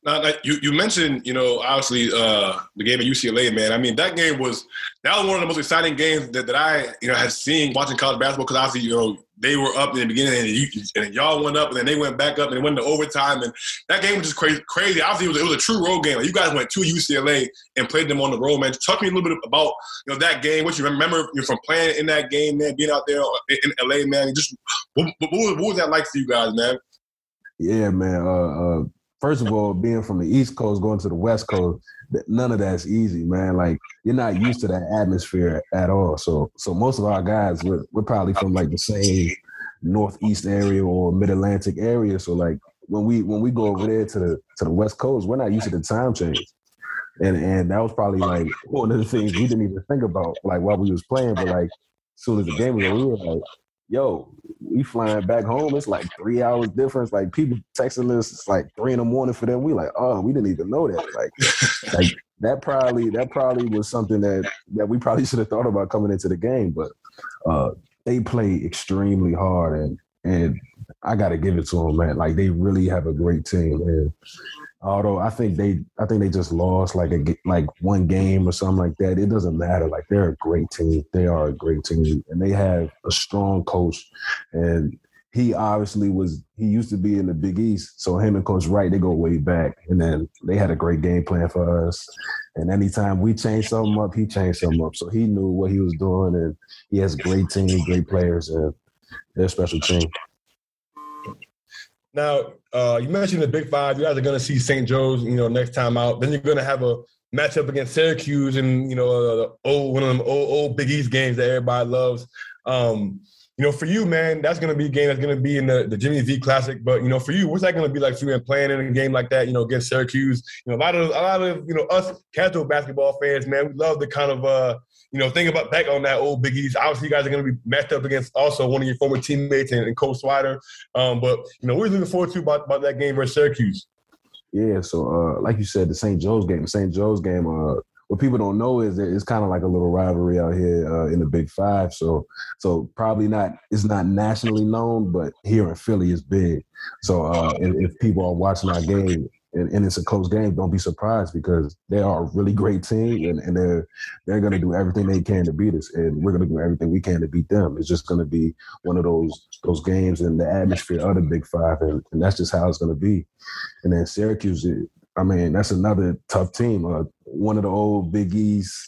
C: Now, you, you mentioned, you know, obviously uh, the game at UCLA, man. I mean, that game was that was one of the most exciting games that, that I, you know, had seen watching college basketball because obviously, you know, they were up in the beginning and, you, and y'all went up and then they went back up and it went to overtime and that game was just crazy. Crazy. Obviously, it was, it was a true road game. Like you guys went to UCLA and played them on the road, man. Talk to me a little bit about you know that game. What you remember from playing in that game, man, being out there in LA, man. Just what, what, what was that like for you guys, man?
E: Yeah, man. Uh, uh, first of all, being from the East Coast going to the West Coast, none of that's easy, man. Like you're not used to that atmosphere at all. So, so most of our guys, we're, we're probably from like the same northeast area or mid Atlantic area. So, like when we when we go over there to the to the West Coast, we're not used to the time change. And and that was probably like (laughs) one of the things we didn't even think about, like while we was playing. But like as soon as the game was over, we were like, yo, we flying back home. It's like three hours difference. Like people texting us, it's like three in the morning for them. We like, oh, we didn't even know that. Like, like that probably that probably was something that that we probably (laughs) should have thought about coming into the game. But uh, they play extremely hard, and and I got to give it to them, man. Like they really have a great team, and although I think they I think they just lost like a like one game or something like that. It doesn't matter. Like they're a great team. They are a great team, and they have a strong coach. And he obviously was he used to be in the Big East, so him and Coach Wright they go way back. And then they had a great game plan for us. And anytime we change something up, he changed something up. So he knew what he was doing, and he has a great team, great players, and they're a special team.
D: Now, uh, you mentioned the Big Five. You guys are going to see St. Joe's, you know, next time out. Then you're going to have a matchup against Syracuse and you know uh, old one of them old, old Big East games that everybody loves. Um, you know, for you, man, that's going to be a game that's going to be in the, the Jimmy V Classic. But you know, for you, what's that going to be like for you playing in a game like that? You know, against Syracuse. You know, a lot of a lot of you know us casual basketball fans, man, we love the kind of uh, you know, think about back on that old Big East. Obviously, you guys are going to be matched up against also one of your former teammates and, and Coach Swider. Um, but you know, we're looking forward to about, about that game versus Syracuse.
E: Yeah, so uh, like you said, the St. Joe's game, the St. Joe's game. Uh, what people don't know is that it's kind of like a little rivalry out here uh, in the Big Five. So, so probably not. It's not nationally known, but here in Philly, it's big. So, uh, if, if people are watching our game, and, and, it's a close game, don't be surprised because they are a really great team and, and they're they're gonna do everything they can to beat us and we're gonna do everything we can to beat them. It's just gonna be one of those those games in the atmosphere of the Big Five and, and that's just how it's gonna be. And then Syracuse, I mean, that's another tough team. Uh, one of the old Big East,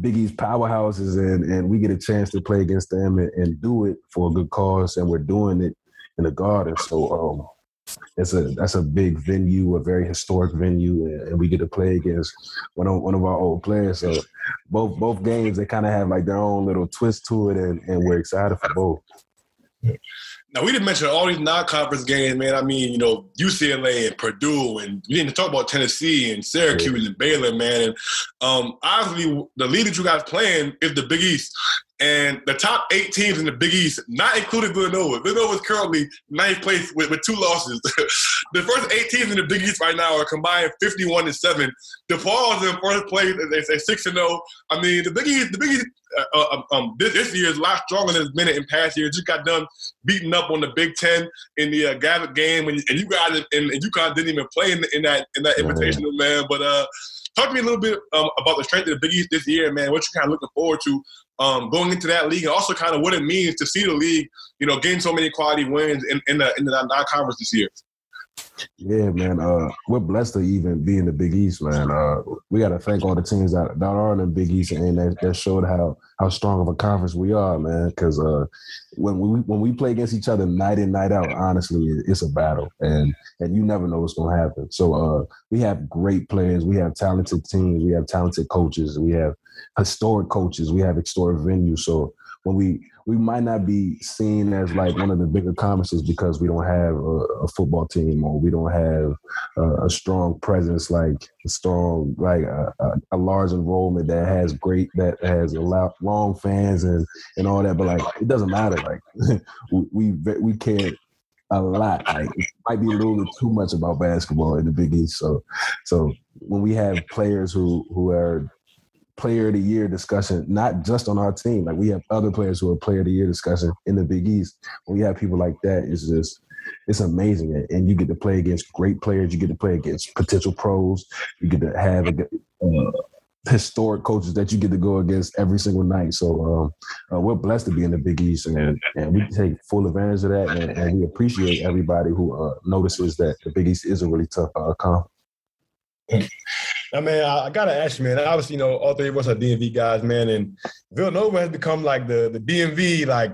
E: Big East powerhouses, and and we get a chance to play against them and, and do it for a good cause, and we're doing it in the Garden. So um, it's a that's a big venue, a very historic venue, and, we get to play against one of one of our old players. So both both games they kind of have like their own little twist to it, and, and we're excited for both.
C: Now we didn't mention all these non-conference games, man. I mean, you know, UCLA and Purdue, and we didn't talk about Tennessee and Syracuse yeah. and Baylor, man. And um, obviously, the league that you guys playing is the Big East. And the top eight teams in the Big East, not including Villanova, Villanova is currently ninth place with, with two losses. (laughs) the first eight teams in the Big East right now are combined 51 and 7. DePaul is in first place, they say 6 and 0. I mean, the Big East, the Big East uh, uh, um, um, this, this, year is a lot stronger than it's been in past years. Just got done beating up on the Big Ten in the uh, Gavitt game, and, and you guys and, and UConn didn't even play in, in that in that invitational, man. But uh, talk to me a little bit um, about the strength of the Big East this year, man. What you kind of looking forward to um, going into that league, and also kind of what it means to see the league, you know, getting so many quality wins in, in the in the non-conference this year.
E: Yeah, man. Uh, we're blessed to even be in the Big East, man. Uh, we got to thank all the teams that, that are in the Big East, and that, that showed how how strong of a conference we are, man. Because uh, when we when we play against each other night in night out, honestly, it's a battle, and and you never know what's to happen. So uh, we have great players, we have talented teams, we have talented coaches, we have historic coaches, we have historic venues. So when we we might not be seen as like one of the bigger conferences because we don't have a, a football team or we don't have a, a strong presence like a strong like a, a, large enrollment that has great that has a lot long fans and and all that but like it doesn't matter like (laughs) we we care a lot. Like it might be a little bit too much about basketball in the Big East. So, so when we have players who who are player of the year discussion, not just on our team. Like we have other players who are player of the year discussion in the Big East. When we have people like that, it's just it's amazing. And you get to play against great players. You get to play against potential pros. You get to have uh, historic coaches that you get to go against every single night. So um, uh, we're blessed to be in the Big East, and, and we take full advantage of that. And, and we appreciate everybody who uh, notices that the Big East is a really tough uh, conference.
D: I mean, I, I, gotta ask you, man. Obviously, you know, all three of us are DMV guys, man, and Villanova has become like the the DMV like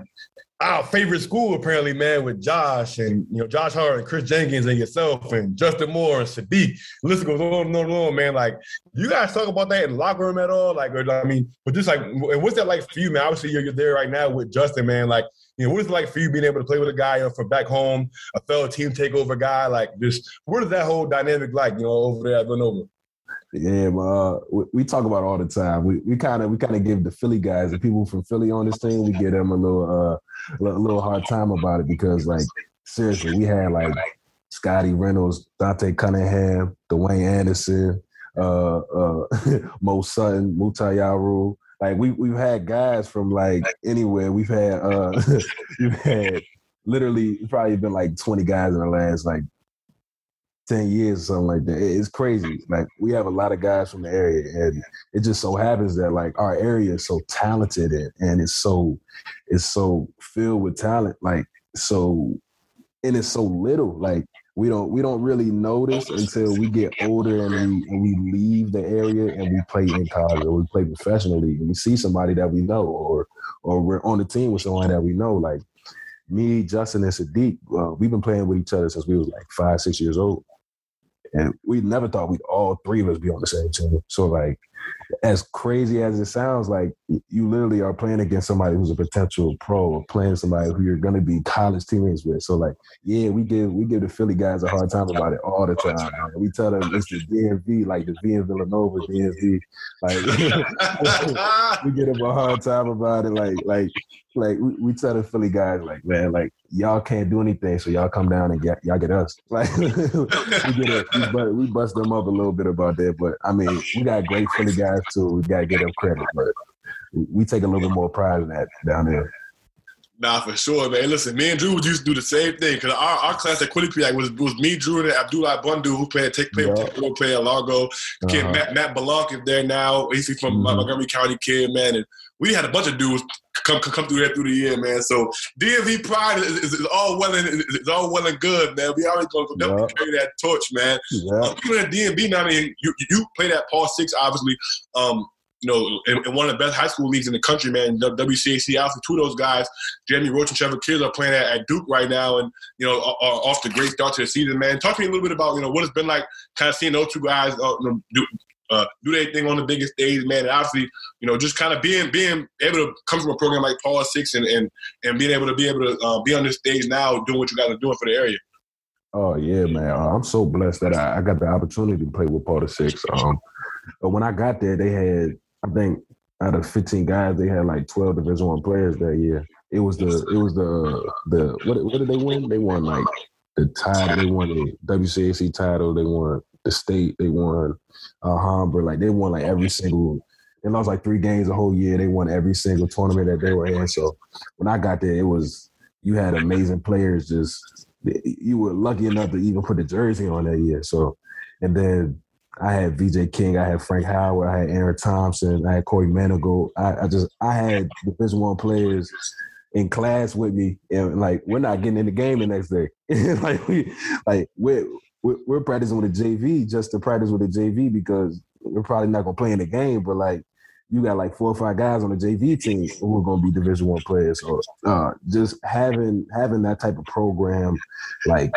D: our favorite school apparently, man, with Josh and you know Josh Hart and Chris Jenkins and yourself and Justin Moore and Saddiq. The list goes on and on and on, man. Like, you guys talk about that in the locker room at all? Like, or, I mean, but just like, what's that like for you, man? Obviously, you're, you're there right now with Justin, man. Like, you know, what is it like for you being able to play with a guy you know, from back home, a fellow team takeover guy? Like, just what is that whole dynamic like, you know, over there at Villanova?
E: Yeah, uh, we, we, talk about all the time. We we kind of we kind of give the Philly guys, the people from Philly on this team, we give them a little uh a little hard time about it because like seriously, we had like Scottie Reynolds, Dante Cunningham, Dwayne Anderson, uh, uh, (laughs) Mo Sutton, Mouphtaou Yarou. Like we we've had guys from like anywhere. We've had uh (laughs) we've had literally probably been like 20 guys in the last like 10 years or something like that. It's crazy. Like we have a lot of guys from the area and it just so happens that like our area is so talented and, and it's so it's so filled with talent. Like so and it's so little. Like we don't we don't really notice until we get older and we and we leave the area and we play in college or we play professionally and we see somebody that we know or or we're on the team with someone that we know. Like me, Justin, and Saddiq, uh, we've been playing with each other since we was like five, six years old. And we never thought we'd all three of us be on the same team. So like as crazy as it sounds, like you literally are playing against somebody who's a potential pro, or playing somebody who you're gonna be college teammates with. So like, yeah, we give we give the Philly guys a hard time about it all the time. Man. We tell them it's the DMV, like the V in Villanova DMV. Like (laughs) we give them a hard time about it. Like like like we, we tell the Philly guys, like, man, like y'all can't do anything, so y'all come down and get y'all get us. (laughs) Like we get it, we, but we bust them up a little bit about that. But I mean, we got great Philly guys too. We gotta give them credit, but we take a little bit more pride in that down there.
C: Nah, for sure, man. Listen, me and Drew would used to do the same thing because our, our class at Quinnipiac was was me, Drew, and Abdulai Bundu who played take play yeah. play at Largo. Uh-huh. Kid Matt, Matt Balanc is there now. He's from mm-hmm. Montgomery County kid, man, and we had a bunch of dudes come come through there through the year, man. So DMV pride is, is, is all well and is all well and good, man. We always gonna yep. carry that torch, man. Yep. Even at DMV now, I mean, you you play that Paul Six, obviously. Um, you know, in, in, one of the best high school leagues in the country, man. WCAC. Obviously, two of those guys, Jeremy Roach and Trevor Keels, are playing at, at, Duke right now, and you know, are, are off the great start to the season, man. Talk to me a little bit about you know what it's been like, kind of seeing those two guys uh, do, uh, do their thing on the biggest stage, man. And obviously, you know, just kind of being being able to come from a program like Paul Six and and, and being able to be able to uh, be on this stage now, doing what you guys are doing for the area.
E: Oh yeah, man. Uh, I'm so blessed that I, I, got the opportunity to play with Paul Six. Um, but when I got there, they had I think out of 15 guys, they had like 12 Division One players that year. It was the it was the the what what did they win? They won like the title. They won the WCAC title. They won the state. They won uh, Humber. Like they won like every single. They lost like three games a whole year. They won every single tournament that they were in. So when I got there, it was you had amazing players. Just you were lucky enough to even put the jersey on that year. So and then I had VJ King, I had Frank Howard, I had Aaron Thompson, I had Corey Manigault. I, I just I had Division One players in class with me, and like we're not getting in the game the next day. (laughs) like we like we're, we're practicing with a JV just to practice with a JV because we're probably not gonna play in the game, but like you got like four or five guys on the JV team who are going to be Division One players. So uh, just having having that type of program, like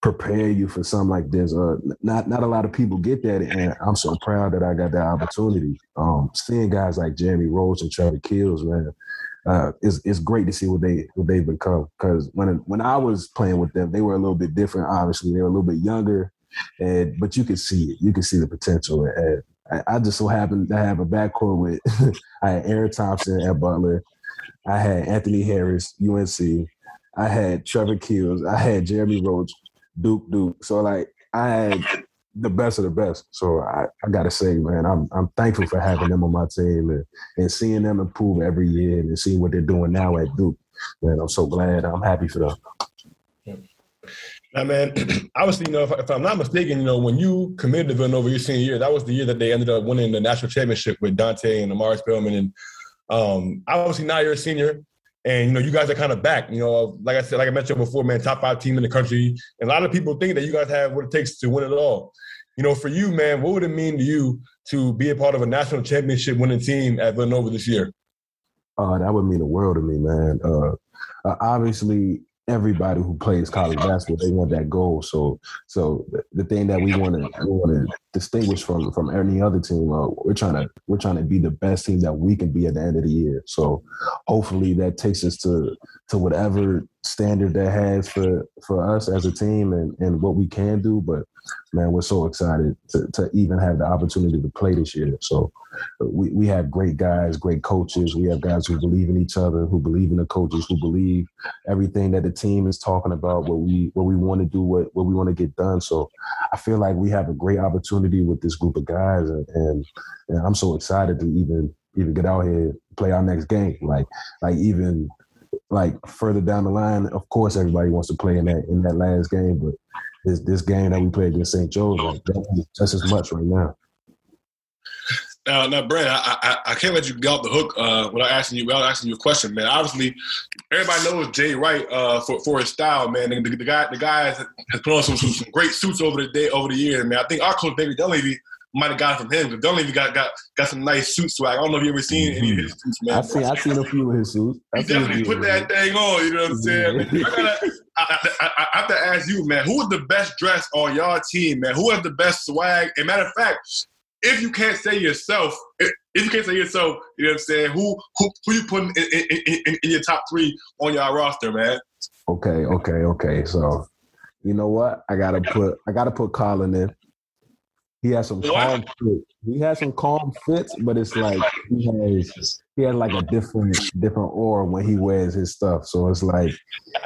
E: prepare you for something like this. Uh, not not a lot of people get that, and I'm so proud that I got that opportunity. Um, seeing guys like Jeremy Roach and Trevor Keels, man, uh, it's it's great to see what they what they've become. Because when when I was playing with them, they were a little bit different. Obviously, they were a little bit younger, and but you could see it. You could see the potential. And I, I just so happened to have a backcourt with (laughs) I had Aaron Thompson at Butler, I had Anthony Harris, UNC. I had Trevor Keels. I had Jeremy Roach, Duke, Duke. So like I had the best of the best. So I, I gotta say, man, I'm I'm thankful for having them on my team and, and seeing them improve every year and seeing what they're doing now at Duke. Man, I'm so glad. I'm happy for them.
D: Now, man, (clears throat) obviously, you know, if, if, I'm not mistaken, you know, when you committed to Villanova your senior year, that was the year that they ended up winning the national championship with Donte and Omari Spellman. And um, obviously, now you're a senior. And you know, you guys are kind of back. You know, like I said, like I mentioned before, man, top five team in the country. And a lot of people think that you guys have what it takes to win it all. You know, for you, man, what would it mean to you to be a part of a national championship winning team at Villanova this year?
E: Uh, that would mean the world to me, man. Uh, uh, obviously, everybody who plays college basketball they want that goal. So so the, thing that we want to want to distinguish from from any other team, uh, we're trying to we're trying to be the best team that we can be at the end of the year. So hopefully that takes us to to whatever standard that has for for us as a team and and what we can do. But man, we're so excited to, to even have the opportunity to play this year. So uh, we, we have great guys, great coaches. We have guys who believe in each other, who believe in the coaches, who believe everything that the team is talking about, what we what we want to do, what, what we want to get done. So I feel like we have a great opportunity with this group of guys and, and, and I'm so excited to even even get out here play our next game. Like like even like further down the line, of course everybody wants to play in that in that last game, but this this game that we played against St. Joe's, like, just as much right now.
C: Now, now, Brent, I, I, I can't let you get off the hook uh, without asking you without asking you a question, man. Obviously, everybody knows Jay Wright uh, for for his style, man. The, the, the guy the guy has, has put on some, some, some great suits over the day over the years, man. I think our coach Baker Dunleavy might have got it from him because Dunleavy got got got some nice suits swag. I don't know if you ever seen mm-hmm. any of his suits, man.
E: I've seen I've seen a few of his suits.
C: He definitely put that thing on. You know what I'm saying? I, gotta, I, I, I, have to ask you, man. Who is the best dressed on your team, man? Who has the best swag? And matter of fact, if you can't say yourself, if, if you can't say yourself, you know what I'm saying? Who who, who you putting in, in, in, in your top three on your roster, man?
E: Okay, okay, okay. So, you know what? I gotta put I gotta put Collin in. He has some calm fits. He has some calm fits, but it's like he has he has like a different different aura when he wears his stuff. So it's like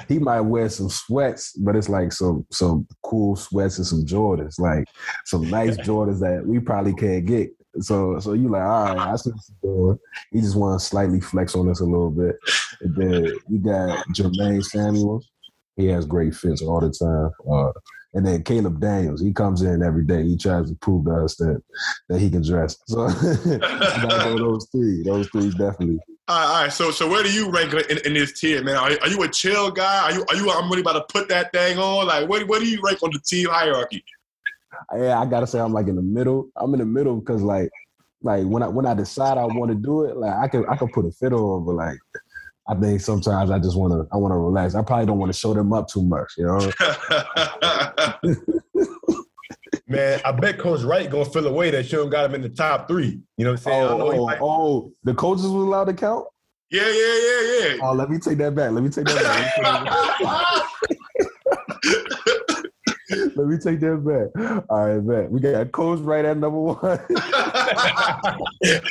E: he might wear some sweats, but it's like some some cool sweats and some Jordans, like some nice Jordans that we probably can't get. So so you like, all right, I see what you're doing. He just want to slightly flex on us a little bit. And then you got Jermaine Samuels. He has great fits all the time. Uh, and then Caleb Daniels, he comes in every day. He tries to prove to us that that he can dress. (laughs) So (laughs) those three. Those three definitely.
C: All right, all right. So, so where do you rank in, in this tier, man? Are, are, you a chill guy? Are you are you? I'm really about to put that thing on. Like, what what do you rank on the team hierarchy?
E: Yeah, I gotta say I'm like in the middle. I'm in the middle because like like when I when I decide I want to do it, like I can I can put a fit on, but like I think sometimes I just want to I want to relax. I probably don't want to show them up too much, you know. (laughs)
D: Man, I bet Coach Wright gonna feel a way that you don't got him in the top three. You know what I'm saying?
E: Oh, oh, oh, the coaches was allowed to count.
C: Yeah, yeah, yeah, yeah.
E: Oh, let me take that back. Let me take that back. (laughs) Let me take that back. All right, man. We got Coach Wright at number one. (laughs)
D: hey,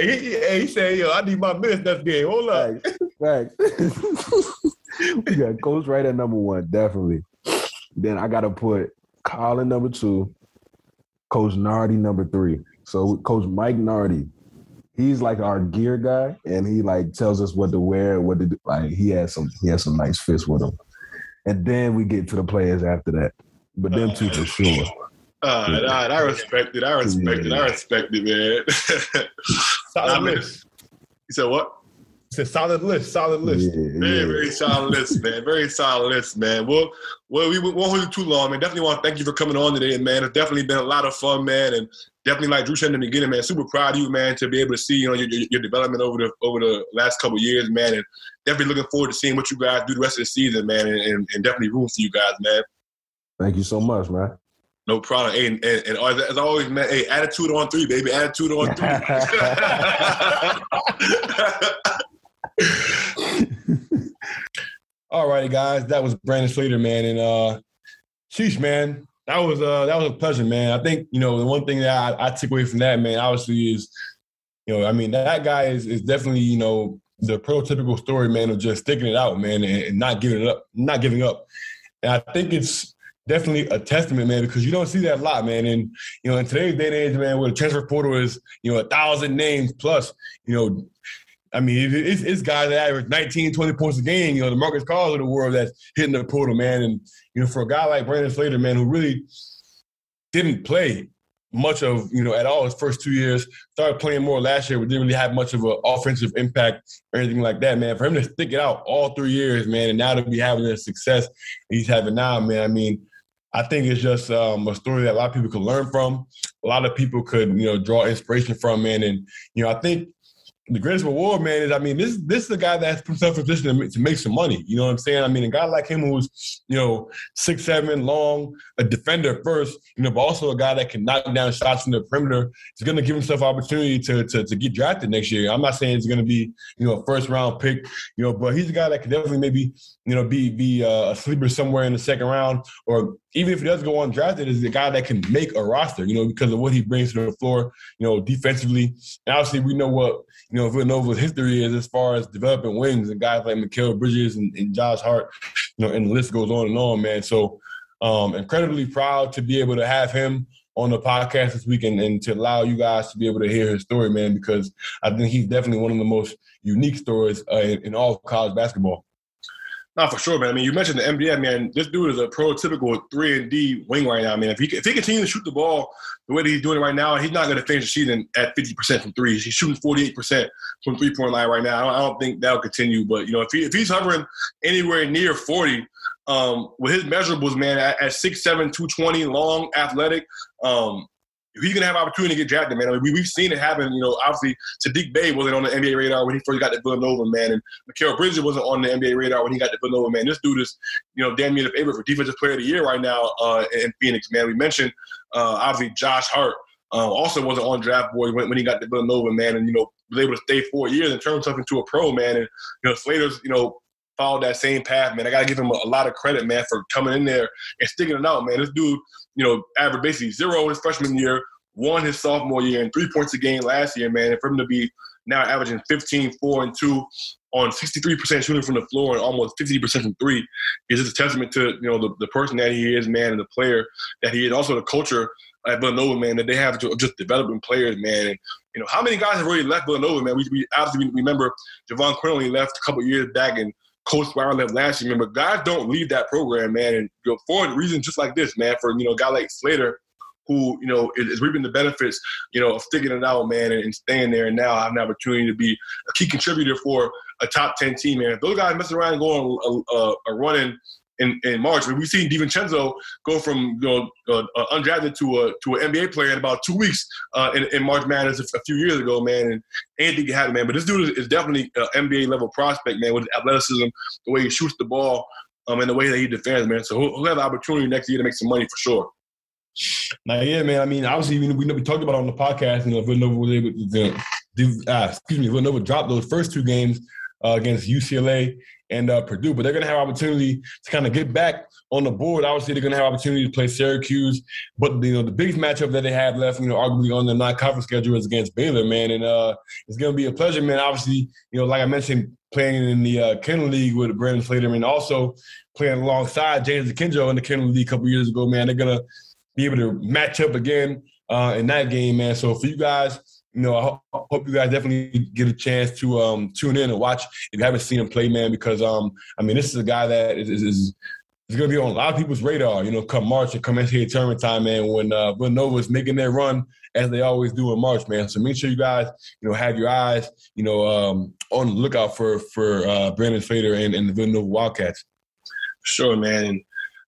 D: he, hey, he said, yo, I need my minutes next game. Hold up.
E: Right. (laughs) we got Coach Wright at number one, definitely. Then I got to put Collin number two, Coach Nardi number three. So Coach Mike Nardi, he's like our gear guy, and he like tells us what to wear, what to do. Like he has some he has some nice fits with him, and then we get to the players after that. But them two for sure.
C: Uh, yeah. I, I respect it. I respect yeah. it. I respect it, man. (laughs)
D: Solid list.
C: You said what?
D: It's a solid list. Solid list.
C: Yeah, very, very solid list, man. Very solid list, man. Well, well, we won't hold you too long, man. Definitely want to thank you for coming on today, man. It's definitely been a lot of fun, man, and definitely like Drew said in the beginning, man. Super proud of you, man, to be able to see you know your, your development over the over the last couple years, man, and definitely looking forward to seeing what you guys do the rest of the season, man, and, and, and definitely room for you guys, man.
E: Thank you so much, man.
C: No problem. Hey, and, and, and, as always, man, hey, attitude on three, baby. Attitude on three. (laughs)
D: All righty, guys. That was Brandon Slater, man. And uh sheesh, man. That was uh that was a pleasure, man. I think, you know, the one thing that I, I took away from that, man, obviously is, you know, I mean, that guy is is definitely, you know, the prototypical story, man, of just sticking it out, man, and, and not giving it up, not giving up. And I think it's definitely a testament, man, because you don't see that a lot, man. And you know, in today's day and age, man, where the transfer portal is, you know, a thousand names plus, you know, I mean, it's, it's guys that average 19, 20 points a game. You know, the Marcus Carrs of the world that's hitting the portal, man. And you know, for a guy like Brandon Slater, man, who really didn't play much of you know at all his first two years. Started playing more last year, but didn't really have much of an offensive impact or anything like that, man. For him to stick it out all three years, man, and now to be having the success he's having now, man. I mean, I think it's just um, a story that a lot of people could learn from. A lot of people could, you know, draw inspiration from, man. And you know, I think the greatest reward, man, is I mean, this this is a guy that's put himself in position to make, to make some money. You know what I'm saying? I mean, a guy like him who's you know six seven, long, a defender first, you know, but also a guy that can knock down shots from the perimeter. He's going to give himself opportunity to, to to get drafted next year. I'm not saying he's going to be you know a first round pick, you know, but he's a guy that can definitely maybe you know be be uh, a sleeper somewhere in the second round, or even if he does go undrafted, is a guy that can make a roster. You know, because of what he brings to the floor, you know, defensively. And obviously, we know what you know, Villanova's history is as far as developing wings and guys like Mikal Bridges and, and, Josh Hart, you know, and the list goes on and on, man. So um, incredibly proud to be able to have him on the podcast this week and, and, to allow you guys to be able to hear his story, man, because I think he's definitely one of the most unique stories uh, in, in all college basketball.
C: Not for sure, man. I mean, you mentioned the NBA, man. This dude is a prototypical three and D wing right now, man. If he if he continues to shoot the ball the way that he's doing it right now, he's not going to finish the season at fifty percent from three. He's shooting forty eight percent from three point line right now. I don't, I think that'll continue. But you know, if he if he's hovering anywhere near forty, um, with his measurables, man, at, at 6'7", 220, long, athletic, um, he's gonna have opportunity to get drafted, man. I mean, we, have seen it happen. You know, obviously, Saddiq Bey wasn't on the NBA radar when he first got to Villanova, man, and Mikal Bridges wasn't on the NBA radar when he got to Villanova, man. This dude is, you know, damn near the favorite for defensive player of the year right now uh, in Phoenix, man. We mentioned uh, obviously Josh Hart. Um, also wasn't on draft board when, when he got to Villanova, man, and you know was able to stay four years and turn himself into a pro, man. And you know Slater's, you know, followed that same path, man. I got to give him a, a, lot of credit, man, for coming in there and sticking it out, man. This dude, you know, averaged basically zero his freshman year, one his sophomore year and three points a game last year, man. And for him to be now averaging 15, 4, and 2 on 63% shooting from the floor and almost 50% from three is just a testament to, you know, the, the person that he is, man, and the player that he is. Also the culture at Villanova, man, that they have just developing players, man. And, you know, how many guys have already left Villanova, man? We, we obviously remember Jahvon Quinerly left a couple years back and Cole Swider left last year, man. But guys don't leave that program, man. And you know, for reasons just like this, man, for, you know, a guy like Slater – who you know is, is, reaping the benefits, you know, of sticking it out, man, and, and staying there, and now I have an opportunity to be a key contributor for a top ten team, man. If those guys mess around and go on a, a, a running in, in March. We've seen DiVincenzo go from you know uh, uh, undrafted to a to an NBA player in about two weeks uh, in, in March Madness a, few years ago, man. And anything can happen, man. But this dude is, is definitely an NBA level prospect, man, with his athleticism, the way he shoots the ball, um, and the way that he defends, man. So he'll, he'll have the opportunity next year to make some money for sure.
D: Now, yeah, man. I mean, obviously, we, we, we talked about it on the podcast. You know, Villanova was able to, uh, excuse me, Villanova dropped those first two games uh, against UCLA and uh, Purdue, but they're going to have opportunity to kind of get back on the board. Obviously, they're going to have opportunity to play Syracuse, but you know the biggest matchup that they have left, you know, arguably on the non-conference schedule is against Baylor, man, and uh, it's going to be a pleasure, man. Obviously, you know, like I mentioned, playing in the uh, Kenner League with Brandon Slater, and also playing alongside James Akinjo in the Kenner League a couple years ago, man. They're going to be able to match up again uh, in that game, man. So for you guys, you know, I hope, you guys definitely get a chance to um, tune in and watch if you haven't seen him play, man. Because um, I mean, this is a guy that is, is, is going to be on a lot of people's radar, you know, come March and come NCAA tournament time, man, when uh, Villanova is making their run as they always do in March, man. So make sure you guys, you know, have your eyes, you know, um, on the lookout for for uh, Brandon Slater and, and the Villanova Wildcats.
C: Sure, man. And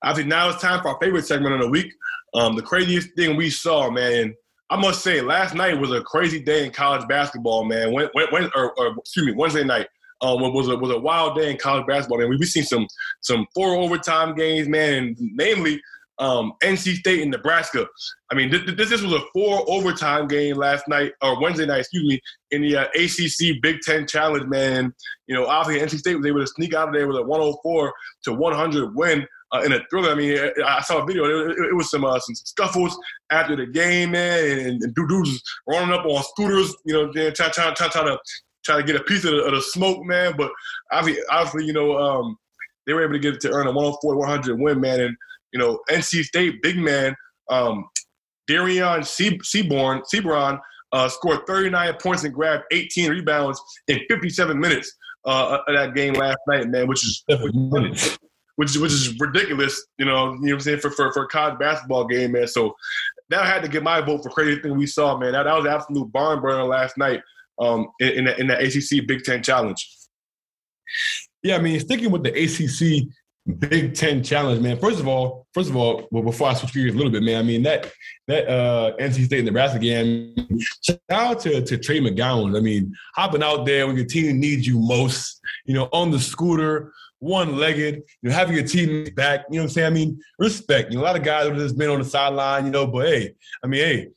C: I think now it's time for our favorite segment of the week. Um, the craziest thing we saw, man. I must say, last night was a crazy day in college basketball, man. When, when, when or, or, excuse me, Wednesday night um, was a was a wild day in college basketball, man. We've seen some some four overtime games, man, and namely um, NC State and Nebraska. I mean, this, this, this was a four overtime game last night or Wednesday night, excuse me, in the uh, ACC Big Ten Challenge, man. You know, obviously NC State was able to sneak out of there with a 104 to 100 win uh, in a thriller. I mean, I saw a video. It, it, was some uh, some scuffles after the game, man, and, and dudes running up on scooters, you know, trying try, try, try to try to get a piece of the, of the smoke, man. But obviously, obviously, you know, um, they were able to get it to earn a 104 100 win, man. And you know, NC State big man, um, Dereon Seaborn, Seabron, uh, scored 39 points and grabbed 18 rebounds in 57 minutes uh, of that game last night, man, which is which which is ridiculous. You know, you know what I'm saying for for for a college basketball game, man. So that had to get my vote for crazy thing we saw, man. That, that was an absolute barn burner last night um, in, in the, in the ACC Big Ten Challenge.
D: Yeah, I mean, sticking with the ACC Big Ten Challenge, man. First of all, first of all, well, before I switch gears a little bit, man, I mean that that uh, NC State Nebraska game. Shout out to to Trey McGowens. I mean, hopping out there when your team needs you most. You know, on the scooter, one-legged, you know, having your team back. You know what I'm saying? I mean, respect. You know, a lot of guys have just been on the sideline, you know, but hey, I mean, hey,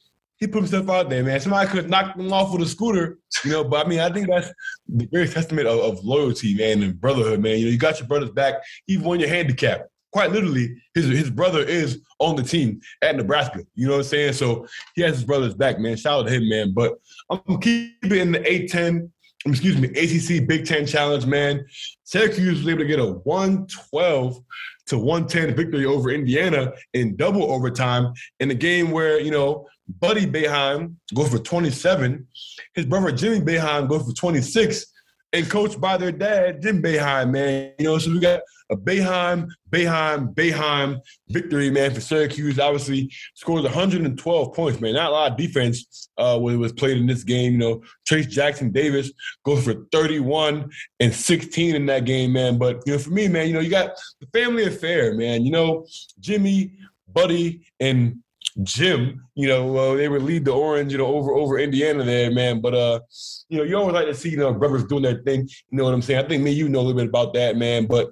D: he put himself out there, man. Somebody could knock him off with a scooter, you know. But I mean, I think that's the great testament of, of, loyalty, man, and brotherhood, man. You know, you got your brothers back. He won your handicap. Quite literally, his his brother is on the team at Nebraska. You know what I'm saying? So he has his brothers back, man. Shout out to him, man. But I'm keeping in the A10 excuse me, ACC Big Ten Challenge, man. Syracuse was able to get a 112 to 110 victory over Indiana in double overtime in a game where, you know, Buddy Boeheim goes for 27. His brother Jimmy Boeheim goes for 26 and coached by their dad, Jim Boeheim, man. You know, so we got a Boeheim, Boeheim, Boeheim victory, man, for Syracuse. Obviously, scores 112 points, man. Not a lot of defense uh, was, played in this game. You know, Trayce Jackson Davis goes for 31 and 16 in that game, man. But, you know, for me, man, you know, you got the family affair, man. You know, Jimmy, Buddy, and Jim, you know, uh, they would lead the orange, you know, over over Indiana there, man. But uh, you know, you always like to see you know brothers doing their thing. You know what I'm saying? I think me, you know a little bit about that, man. But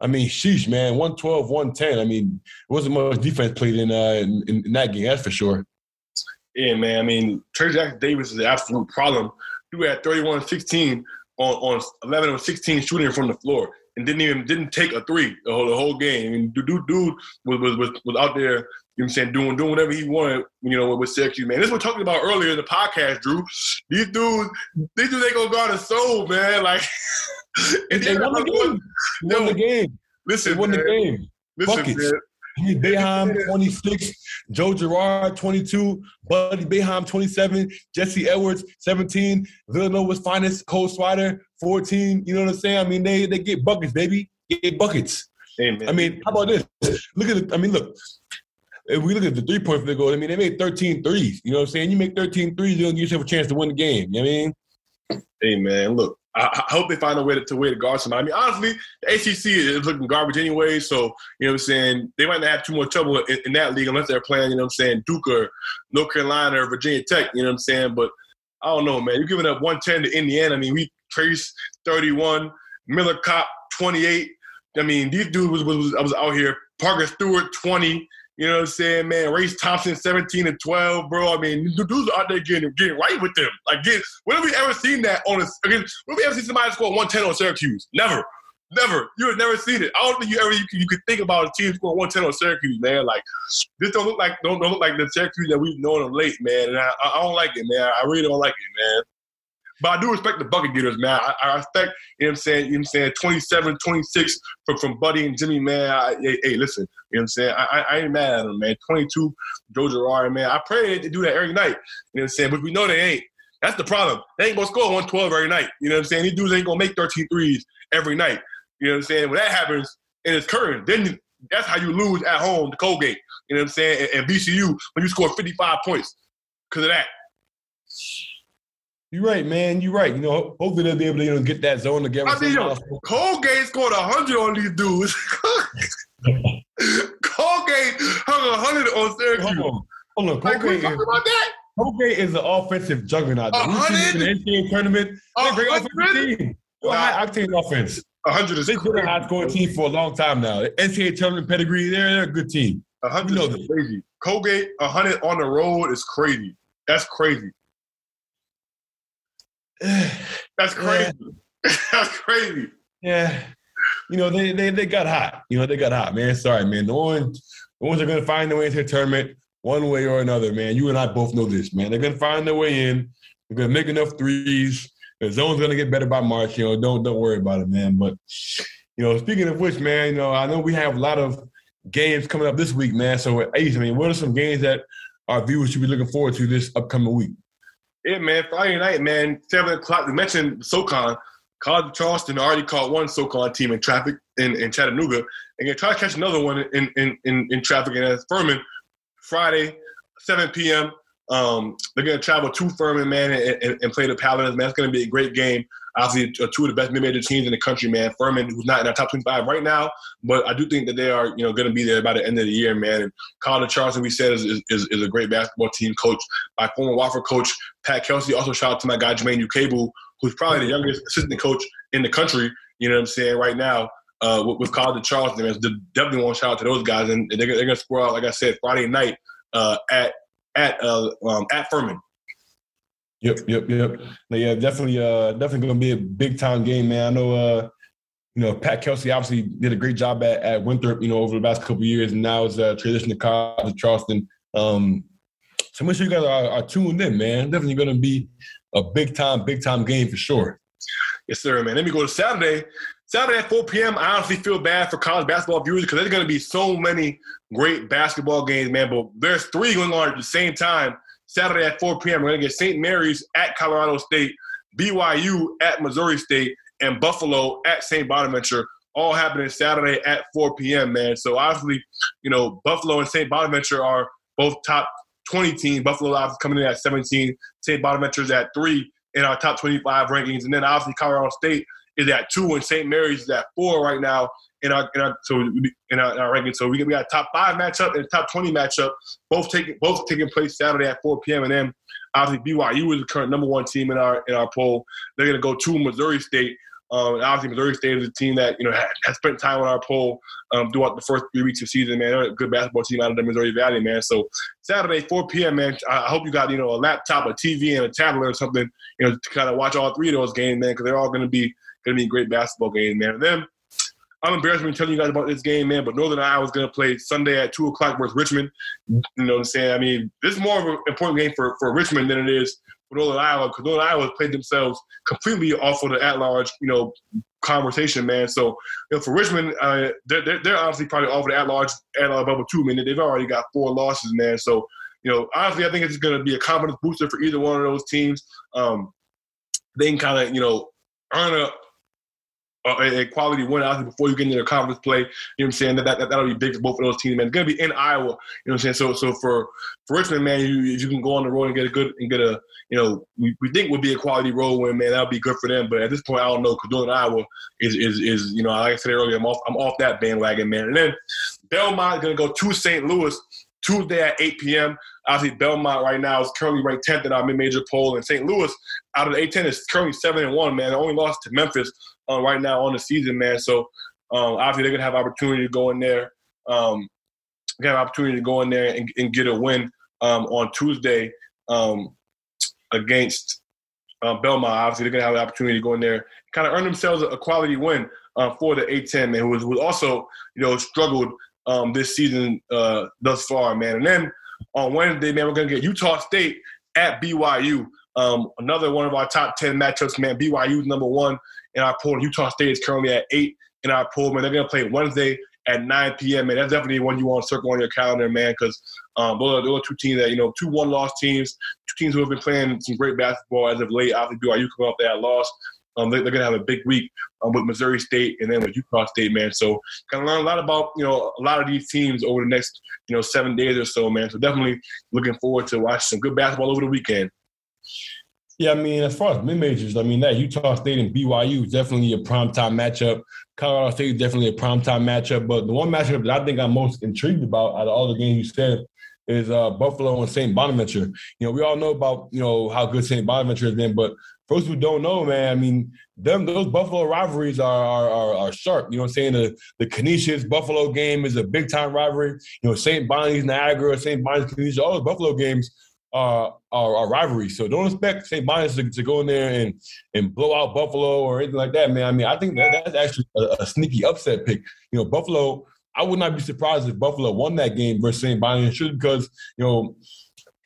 D: I mean, sheesh, man, 112, 110. I mean, it wasn't much defense played in uh in, in that game, that's for sure.
C: Yeah, man. I mean, Trayce Jackson Davis is an absolute problem. He had 31 16 on, on 11 or 16 shooting from the floor and didn't even didn't take a three the whole, the whole game. I mean, dude, dude was, was was out there you know what I'm saying, doing doing whatever he wanted, you know, with Syracuse, man. This is what we're talking about earlier in the podcast, Drew. These dudes, these dudes ain't gonna guard a soul, man. (laughs) Like
D: they won the game. They won the game.
C: Listen,
D: they won
C: man.
D: the game.
C: Listen,
D: Buckets. Boeheim 26, Joe Girard 22, Buddy Boeheim 27, Jesse Edwards 17, Villanova's finest Cole Swider 14. You know what I'm saying? I mean, they they get buckets, baby. Get buckets.
C: Amen.
D: I mean, how about this? Look at it. I mean, look, if we look at the three point field goal, I mean, they made 13 threes. You know what I'm saying? You make 13 threes, you're going to give yourself a chance to win the game. You know what I mean?
C: Hey, man, look, I, I hope they find a way to, to way to guard somebody. I mean, honestly, the ACC is looking garbage anyway. So you know what I'm saying. They might not have too much trouble in, in that league unless they're playing. You know what I'm saying. Duke or North Carolina or Virginia Tech. You know what I'm saying. But I don't know, man. You're giving up 110 to Indiana. I mean, we Trayce 31, Miller Kopp 28. I mean, these dudes was, was, I was out here. Parker Stewart 20. You know what I'm saying, man? Race Thompson 17 and 12, bro. I mean, dudes are out there getting getting right with them. Like, get, when have we ever seen that on a? When have we ever seen somebody score 110 on Syracuse? Never. Never. You have never seen it. I don't think you ever you, you could think about a team scoring 110 on Syracuse, man. Like this don't look like don't, don't look like the Syracuse that we've known of late, man. And I, I don't like it, man. I really don't like it, man. But I do respect the bucket getters, man. I, I respect, you know what I'm saying, you know what I'm saying, 27, 26 from, from Buddy and Jimmy, man. I, hey, hey, listen, you know what I'm saying? I, I ain't mad at them, man. 22, Joe Girard, man. I pray they do that every night, you know what I'm saying? But we know they ain't. That's the problem. They ain't gonna score 112 every night. You know what I'm saying? These dudes ain't gonna make 13 threes every night. You know what I'm saying? When that happens and it's current, then that's how you lose at home to Colgate. You know what I'm saying? And, and VCU when you score 55 points because of that.
D: You're right, man. You're right. You know, hopefully they'll be able to you know, get that zone together.
C: I mean, yo, Colgate scored 100 on these dudes. (laughs) Colgate hung 100 on Syracuse.
D: Hold on. Hold on.
C: Like,
D: Colgate,
C: talking
D: is,
C: about that?
D: Colgate is an offensive juggernaut. though. Seen it in the NCAA tournament. They're a great
C: A
D: offensive team. High octane offense.
C: 100 is
D: They've been a high scoring team for a long time now. The NCAA tournament pedigree, they're, they're a good team.
C: 100
D: You know
C: is crazy. Colgate 100 on the road is crazy. That's crazy. (sighs) That's crazy. (laughs) That's crazy.
D: Yeah. You know, they, they they got hot. You know, they got hot, man. Sorry, man. The ones, the ones are gonna find their way into the tournament one way or another, man. You and I both know this, man. They're gonna find their way in. They're gonna make enough threes. The zone's gonna get better by March. You know, don't don't worry about it, man. But you know, speaking of which, man, you know, I know we have a lot of games coming up this week, man. So, Ace, I mean, what are some games that our viewers should be looking forward to this upcoming week?
C: Yeah, man. Friday night, man. Seven o'clock. We mentioned SoCon. College of Charleston already caught one SoCon team in traffic in, in Chattanooga, and gonna try to catch another one in in in, in traffic. And that's Furman. Friday, 7 p.m. Um, they're gonna travel to Furman, man, and, and, and play the Paladins. Man, it's gonna be a great game. Obviously, uh, two of the best mid-major teams in the country, man. Furman, who's not in our top 25 right now, but I do think that they are, you know, going to be there by the end of the year, man. And of Charleston, we said, is, is, is a great basketball team coach. by former Wofford coach Pat Kelsey. Also, shout out to my guy Jermaine Ukebu, who's probably the youngest assistant coach in the country. You know what I'm saying right now uh, with, with College of Charleston. Man. Definitely want to shout out to those guys, and they're, they're going to score out, like I said, Friday night uh, at at uh, um, at Furman.
D: Yep, yep, yep. No, yeah, definitely, uh, definitely gonna be a big time game, man. I know, uh, you know, Pat Kelsey obviously did a great job at, at Winthrop, you know, over the last couple years, and now is uh, transitioning to college to Charleston. Um, so make sure you guys are, are tuned in, man. Definitely gonna be a big time, big time game for sure.
C: Yes, sir, man. Let me go to Saturday. Saturday at 4 p.m. I honestly feel bad for college basketball viewers because there's going to be so many great basketball games, man. But there's three going on at the same time. Saturday at 4 p.m. We're going to get St. Mary's at Colorado State, BYU at Missouri State, and Buffalo at St. Bonaventure. All happening Saturday at 4 p.m. Man. So obviously, you know, Buffalo and St. Bonaventure are both top 20 teams. Buffalo obviously coming in at 17. St. Bonaventure's at three in our top 25 rankings, and then obviously Colorado State is at two, and St. Mary's is at four right now in our in our so in our, in our ranking. So we, we got a top five matchup and a top 20 matchup, both taking both taking place Saturday at 4 p.m. And then obviously BYU is the current number one team in our in our poll. They're going to go to Missouri State. Um, and obviously, Missouri State is a team that you know has, has spent time on our poll um, throughout the first three weeks of season. Man, they're a good basketball team out of the Missouri Valley, man. So Saturday, 4 p.m. Man, I hope you got you know a laptop, a TV, and a tablet or something, you know, to kind of watch all three of those games, man, because they're all going to be going to be great basketball games, man. And then I'm embarrassed to telling you guys about this game, man, but Northern Iowa is going to play Sunday at 2 o'clock versus Richmond. You know what I'm saying? I mean, this is more of an important game for, for Richmond than it is for Northern Iowa because Northern Iowa has played themselves completely off of the at-large, you know, conversation, man. So, you know, for Richmond, uh, they're, they're, they're honestly probably off of the at-large, at-large bubble too. I mean, they've already got four losses, man. So, you know, honestly, I think it's going to be a confidence booster for either one of those teams. Um, they can kind of, you know, earn a Uh, a, a, quality win out before you get into the conference play. You know what I'm saying? That, that, that'll be big for both of those teams, man. It's going to be in Iowa. You know what I'm saying? So so for, for Richmond, man, you you can go on the road and get a good and get a, you know, we, we think would be a quality road win, man. That'll be good for them. But at this point, I don't know because doing Iowa is, is, is, you know, like I said earlier, I'm off, I'm off that bandwagon, man. And then Belmont going to go to St. Louis Tuesday at 8 p.m. Obviously, Belmont right now is currently ranked 10th in our mid-major poll, and St. Louis out of the A10 is currently seven and one. Man, they only lost to Memphis uh, right now on the season, man. So um, obviously they're gonna have opportunity to go in there, um, have opportunity to go in there and, and get a win um, on Tuesday um, against um, Belmont. Obviously they're gonna have the opportunity to go in there, kind of earn themselves a quality win uh, for the A10 man, who was, also you know struggled um, this season uh, thus far, man. And then on Wednesday, man, we're gonna get Utah State at BYU. Um, another one of our top 10 matchups, man. BYU is number one in our poll. Utah State is currently at eight in our poll, man. They're to play Wednesday at 9 p.m., man. That's definitely one you want to circle on your calendar, man, because um, those, are, those are two teams that, you know, two one-loss teams, two teams who have been playing some great basketball as of late. Obviously, BYU coming off that loss. Um, they, are going to have a big week um, with Missouri State and then with Utah State, man. So, going to learn a lot about you know a lot of these teams over the next you know seven days or so, man. So, definitely looking forward to watch some good basketball over the weekend.
D: Yeah, I mean, as far as mid majors, I mean that Utah State and BYU is definitely a prime time matchup. Colorado State is definitely a prime time matchup. But the one matchup that I think I'm most intrigued about out of all the games you said is uh, Buffalo and St. Bonaventure. You know, we all know about you know how good St. Bonaventure has been, but for those who don't know, man, I mean, them those Buffalo rivalries are are, are, are sharp. You know what I'm saying? The the Canisius Buffalo game is a big time rivalry. You know, St. Bonnie's Niagara, St. Bonnie's Canisius, all those Buffalo games uh, our, rivalry. So don't expect St. Bonnie's to, to, go in there and and blow out Buffalo or anything like that, man. I mean, I think that that's actually a, a, sneaky upset pick. You know, Buffalo. I would not be surprised if Buffalo won that game versus St. Bonnie's, just because you know.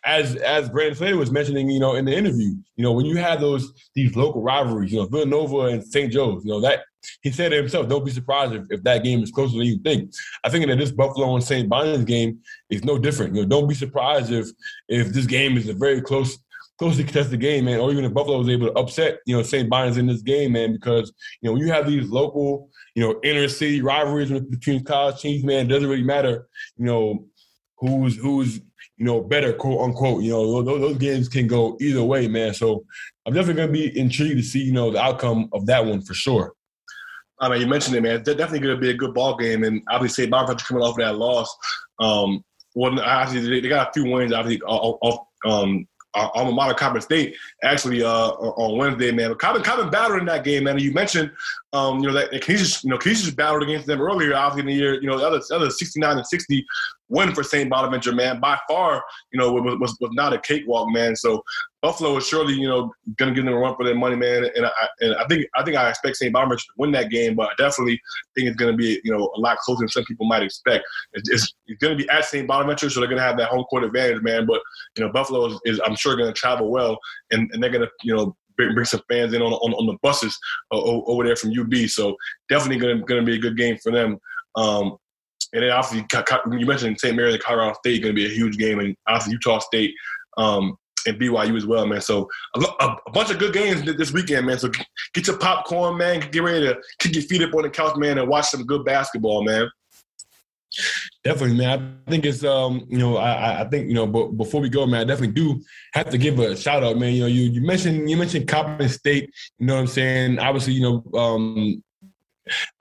D: As as Brandon Slater was mentioning, you know, in the interview, you know, when you have those these local rivalries, you know, Villanova and St. Joe's, you know, that he said to himself, don't be surprised if, if that game is closer than you think. I think that this Buffalo and St. Bonnie's game is no different. You know, don't be surprised if if this game is a very close closely contested game, man, or even if Buffalo was able to upset, you know, St. Bonnie's in this game, man, because, you know, when you have these local, you know, inner city rivalries between college teams, man, it doesn't really matter, you know, who's who's you know better, quote unquote. You know, those, those games can go either way, man. So I'm definitely going to be intrigued to see, you know, the outcome of that one for sure.
C: I mean, you mentioned it, man. Definitely going to be a good ball game, and obviously, Bonaventure coming off of that loss. Um, well, obviously, they got a few wins, obviously, off um, alma mater Coppin State actually uh, on Wednesday, man. But Coppin, Coppin battled in that game, man. And you mentioned, um, you know, that Canisius, you know, Canisius battled against them earlier, obviously in the year, you know, the other, the other 69 and 60 win for St. Bonaventure, man. By far, you know, was, was, was not a cakewalk, man. So Buffalo is surely, you know, going to give them a run for their money, man. And I, and I think I think I expect St. Bonaventure to win that game, but I definitely think it's going to be, you know, a lot closer than some people might expect. It's, it's, going to be at St. Bonaventure, so they're going to have that home court advantage, man. But you know, Buffalo is, is I'm sure, going to travel well, and, and they're going to, you know, bring, some fans in on, on, on the buses uh, over there from UB. So definitely going to be a good game for them. Um, and then obviously you mentioned St. Mary's and Colorado State going to be a huge game, and obviously Utah State. Um, and BYU as well, man. So a, a, a, bunch of good games this weekend, man. So get your popcorn, man. Get ready to kick your feet up on the couch, man, and watch some good basketball, man.
D: Definitely, man. I think it's um, you know, I, I think you know, but before we go, man, I definitely do have to give a shout out, man. You know, you you mentioned you mentioned Coppin State. You know what I'm saying? Obviously, you know, um,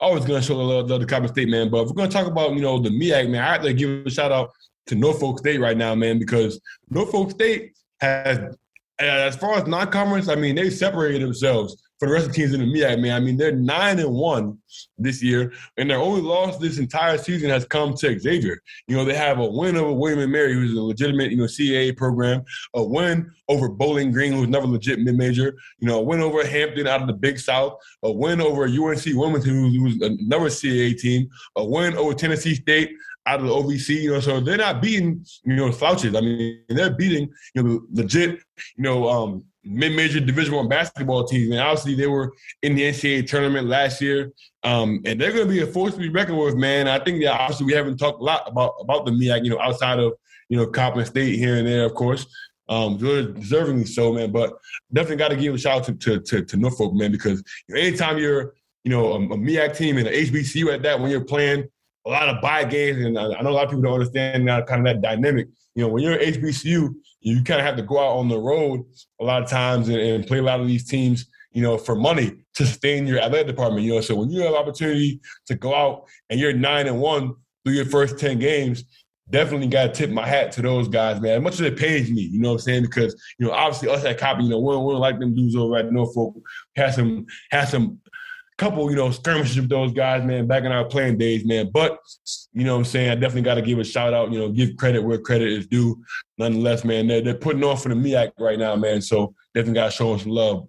D: always gonna show the love Coppin State, man. But if we're gonna talk about you know the MEAC, man, I have to give a shout out to Norfolk State right now, man, because Norfolk State has, as far as non-conference, I mean, they separated themselves for the rest of the teams in the MEAC, man. I mean, they're nine and one this year, and their only loss this entire season has come to Xavier. You know, they have a win over William and Mary, who's a legitimate, you know, CAA program, a win over Bowling Green, who's another legit mid-major, you know, a win over Hampton out of the Big South, a win over UNC Wilmington, who's, who's another CAA team, a win over Tennessee State, out of the OVC, you know, so they're not beating, you know, slouches. I mean, they're beating, you know, legit, you know, um, mid-major Division One basketball teams, and obviously they were in the NCAA tournament last year, um, and they're going to be a force to be reckoned with, man. I think that obviously we haven't talked a lot about about the MEAC, you know, outside of you know Coppin State here and there, of course. Um, deservingly so, man. But definitely got to give a shout out to, to, to, to Norfolk, man, because anytime you're you know, a, a MEAC team and an HBCU at that when you're playing a lot of buy games, and I, I know a lot of people don't understand now kind of that dynamic. You know, when you're an HBCU, you kind of have to go out on the road a lot of times and, and play a lot of these teams you know, for money to sustain your athletic department. You know, so when you have opportunity to go out and you're nine and one through your first ten games, definitely got to tip my hat to those guys, man. As much as it pays me, you know what I'm saying? Because you know, obviously us at Coppin, you know, we don't, like them dudes over at Norfolk. Had some had some couple, you know, skirmishes with those guys, man, back in our playing days, man. But, you know what I'm saying, I definitely got to give a shout out, you know, give credit where credit is due. Nonetheless, man, they're, they're putting on for the MEAC right now, man. So definitely got to show them some love.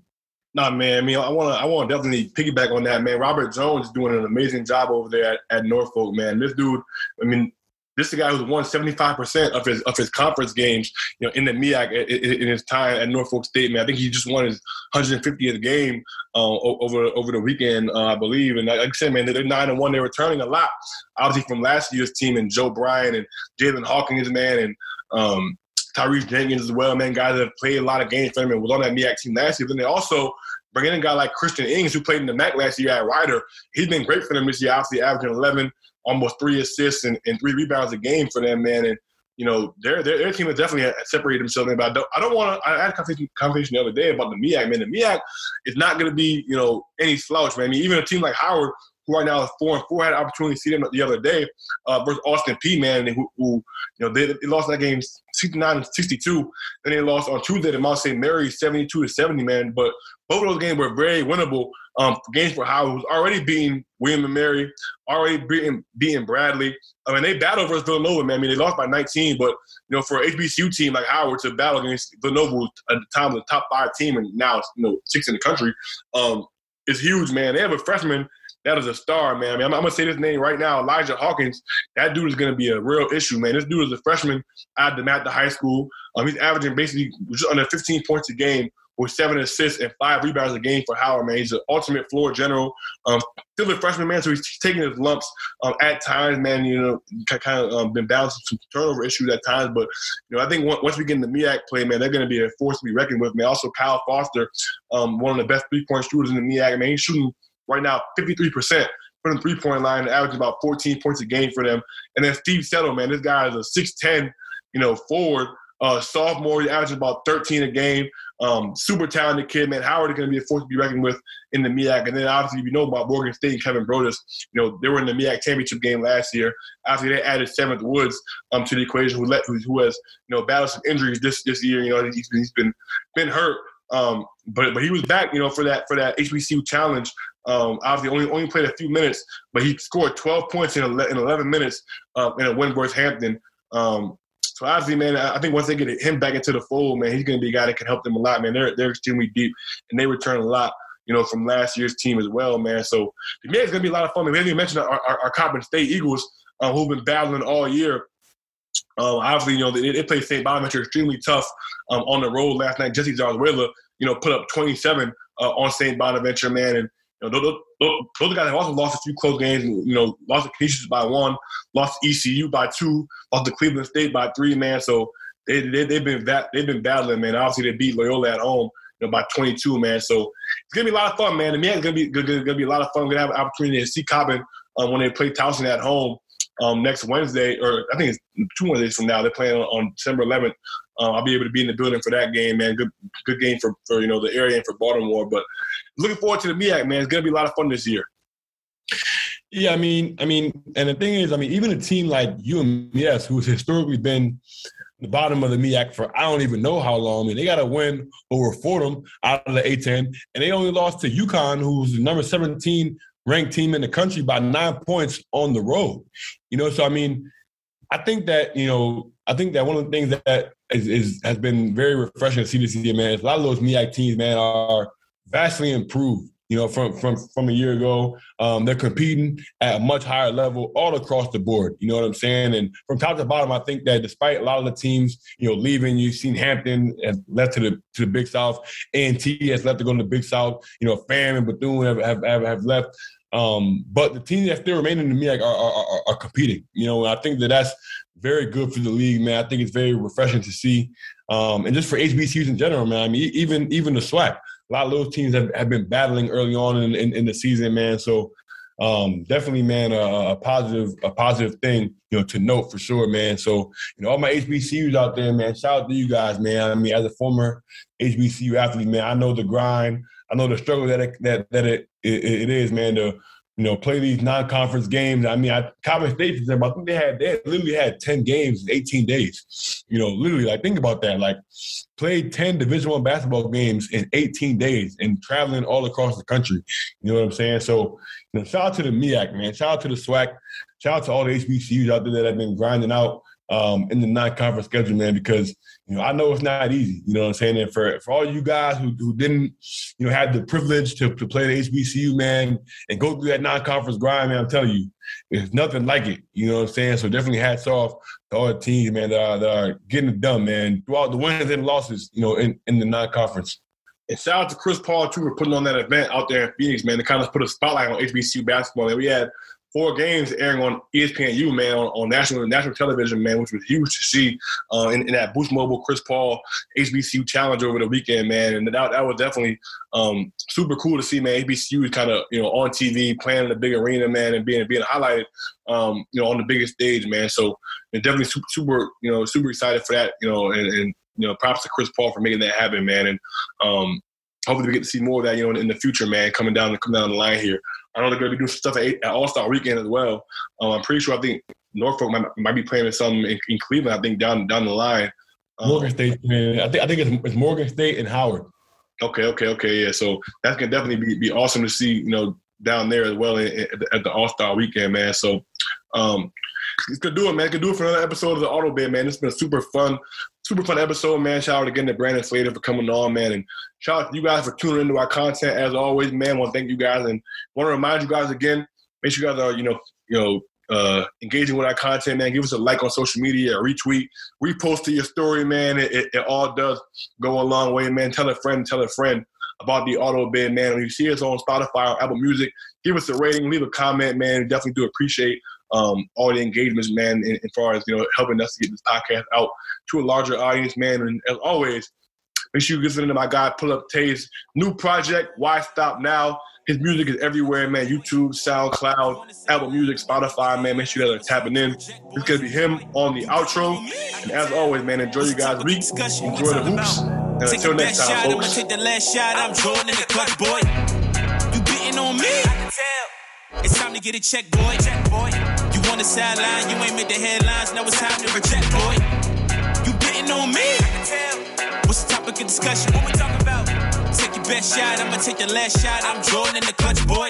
C: Nah, man. I mean, I want to, I want to definitely piggyback on that, man. Robert Jones is doing an amazing job over there at, at Norfolk, man. This dude, I mean, this is a guy who's won 75% of his of his conference games, you know, in the MEAC in, his time at Norfolk State. Man, I think he just won his 150th game uh, over over the weekend, uh, I believe. And like I said, man, they're nine and one. They're returning a lot, obviously from last year's team and Joe Bryant and Jalen Hawkins, man, and um, Tyrese Jenkins as well, man. Guys that played a lot of games for them and was on that MEAC team last year. Then they also bring in a guy like Christian Ings, who played in the MAAC last year at Rider. He's been great for them this year, obviously averaging 11 almost three assists and, and three rebounds a game for them, man. And you know, their their, their team has definitely separated themselves. But I don't, I don't want to. I had a conversation, conversation the other day about the MEAC. Man, the MEAC is not going to be you know any slouch, man. I mean, even a team like Howard, who right now is four and four, had an opportunity to see them the other day uh, versus Austin Peay, man, who, who you know they, they, lost that game 69 and 62. Then they lost on Tuesday to Mount St. Mary 72 to 70, man. But both of those games were very winnable um, games for Howard, who's already beating William and Mary, already beating, beating Bradley. I mean, they battled versus Villanova, man. I mean, they lost by 19, but, you know, for an HBCU team like Howard to battle against Villanova at the time the top five team and now you know, six in the country, um, is huge, man. They have a freshman that is a star, man. I mean, I'm, I'm, gonna say this name right now, Elijah Hawkins. That dude is gonna be a real issue, man. This dude is a freshman at DeMatha High School. Um, he's averaging basically just under 15 points a game with seven assists and five rebounds a game for Howard, man. He's an ultimate floor general. Um, still a freshman, man, so he's taking his lumps um, at times, man. You know, kind of um, been balancing some turnover issues at times, but you know, I think once we get in the MEAC play, man, they're going to be a force to be reckoned with, man. Also, Kyle Foster, um, one of the best three point shooters in the MEAC, man. He's shooting right now 53 percent from the three point line, averaging about 14 points a game for them. And then Steve Settle, man, this guy is a 6'10, you know, forward. Uh, sophomore, he averages about 13 a game. Um, super talented kid, man. Howard is going to be a force to be reckoned with in the MEAC. And then obviously, you know about Morgan State and Kevin Broadus. you know, they were in the MEAC championship game last year. After they added Seventh Woods um, to the equation, who, let, who has, you know, battled some injuries this this year. You know, he's been, he's been, been hurt. Um, but but he was back, you know, for that for that HBCU challenge. Um, obviously, only only played a few minutes, but he scored 12 points in 11 minutes um, in a win versus Hampton. Um, so obviously, man, I think once they get him back into the fold, man, he's going to be a guy that can help them a lot, man. They're they're extremely deep, and they return a lot, you know, from last year's team as well, man. So to me, it's going to be a lot of fun. Man. We haven't even mentioned our, our, our Coppin State Eagles, uh, who've been battling all year. Um, obviously, you know, they, they played St. Bonaventure extremely tough um, on the road last night. Jesse Zarzuela, you know, put up 27 uh, on St. Bonaventure, man, and know, those, those, those guys have also lost a few close games. You know, lost to Canisius by one, lost to ECU by two, lost to Cleveland State by three. Man, so they, they they've been that they've been battling. Man, obviously they beat Loyola at home. You know, by 22, man. So it's gonna be a lot of fun, man. The man, it's gonna be gonna, gonna be a lot of fun. We're gonna have an opportunity to see Coppin um, when they play Towson at home um, next Wednesday, or I think it's two Wednesdays from now. They're playing on, on December 11th. Uh, I'll be able to be in the building for that game, man. Good, good game for, for you know the area and for Baltimore. But looking forward to the MEAC, man. It's gonna be a lot of fun this year.
D: Yeah, I mean, I mean, and the thing is, I mean, even a team like UMS, who's historically been the bottom of the MEAC for I don't even know how long. I mean, they got to win over Fordham out of the A10, and they only lost to UConn, who's number 17 ranked team in the country by nine points on the road. You know, so I mean, I think that you know, I think that one of the things that is, is has been very refreshing to see this year, man. A lot of those MEAC teams, man, are vastly improved. You know, from from from a year ago, um, they're competing at a much higher level all across the board. You know what I'm saying? And from top to bottom, I think that despite a lot of the teams, you know, leaving, you've seen Hampton has left to the to the Big South, A&T has left to go to the Big South. You know, Fam and Bethune have have, have, have left. Um, but the teams that still remain in the MEAC are, are, are, competing. You know, I think that that's very good for the league, man. I think it's very refreshing to see, um, and just for HBCUs in general, man. I mean, even even the SWAC, a lot of those teams have, have been battling early on in, in, in the season, man. So um, definitely, man, a, a, positive, a positive thing, you know, to note for sure, man. So, you know, all my HBCUs out there, man, shout out to you guys, man. I mean, as a former HBCU athlete, man, I know the grind, I know the struggle that it, that that it, it, it is, man. To you know, play these non-conference games. I mean, I, Coppin State, for example, I think they had they literally had ten games in eighteen days. You know, literally, like think about that. Like, played ten Division One basketball games in eighteen days and traveling all across the country. You know what I'm saying? So, you know, shout out to the MEAC, man. Shout out to the SWAC. Shout out to all the HBCUs out there that have been grinding out um, in the non-conference schedule, man, because you know I know it's not easy. You know what I'm saying? And for for all you guys who, who didn't, you know, had the privilege to, to play the HBCU, man, and go through that non-conference grind, man, I'm telling you, there's nothing like it. You know what I'm saying? So definitely hats off to all the teams, man, that are, that are getting it done, man, throughout the wins and losses, you know, in, in the non-conference.
C: And shout out to Chris Paul too for putting on that event out there in Phoenix, man, to kind of put a spotlight on HBCU basketball. And we had four games airing on ESPNU, man, on, on national national television, man, which was huge to see uh, in, in, that Boost Mobile Chris Paul HBCU challenge over the weekend, man. And that, that was definitely um, super cool to see, man. HBCU is kind of, you know, on TV, playing in the big arena, man, and being being highlighted, um, you know, on the biggest stage, man. So and definitely super, super, you know, super excited for that, you know, and, and you know, props to Chris Paul for making that happen, man. And um, hopefully we get to see more of that, you know, in, in the future, man, coming down coming down the line here. I know they're going to be doing stuff at, at All Star Weekend as well. Um, I'm pretty sure. I think Norfolk might, might be playing some in, in, Cleveland. I think down down the line.
D: Um, Morgan State, man. I think I think it's, it's, Morgan State and Howard.
C: Okay, okay, okay, yeah. So that's gonna definitely be, be awesome to see. You know, down there as well at the, the All Star Weekend, man. So, um, it's gonna do it, man. It's gonna do it for another episode of the Auto Bid, man. It's been a super fun, super fun episode, man. Shout out again to Brandon Slater for coming on, man, and shout out to you guys for tuning into our content as always, man. Want to thank you guys and want to remind you guys again. Make sure you guys are, you know, you know, uh, engaging with our content, man. Give us a like on social media, a retweet, repost to your story, man. It, it, it, all does go a long way, man. Tell a friend, tell a friend about the auto bid, man. When you see us on Spotify or Apple Music, give us a rating, leave a comment, man. We definitely do appreciate um, all the engagements, man, in, as far as you know, helping us to get this podcast out to a larger audience, man. And as always, make sure you listen to my guy Pull Up Tay's new project, Why Stop Now. His music is everywhere, man. YouTube, SoundCloud, Apple Music, Spotify, man. Make sure you guys are tapping in. It's gonna be him on the outro. And as always, man, enjoy you guys' week. Enjoy the hoops. And until next time, folks. Take the last shot. I'm Jordan in the clutch, boy. You beating on me? It's time to get a check, boy. Check, boy. On the sideline, you ain't made the headlines. Now it's time to reject, boy. You betting on me? What's the topic of discussion? What we talking about? Take your best shot, I'ma take the last shot. I'm Jordan in the clutch, boy.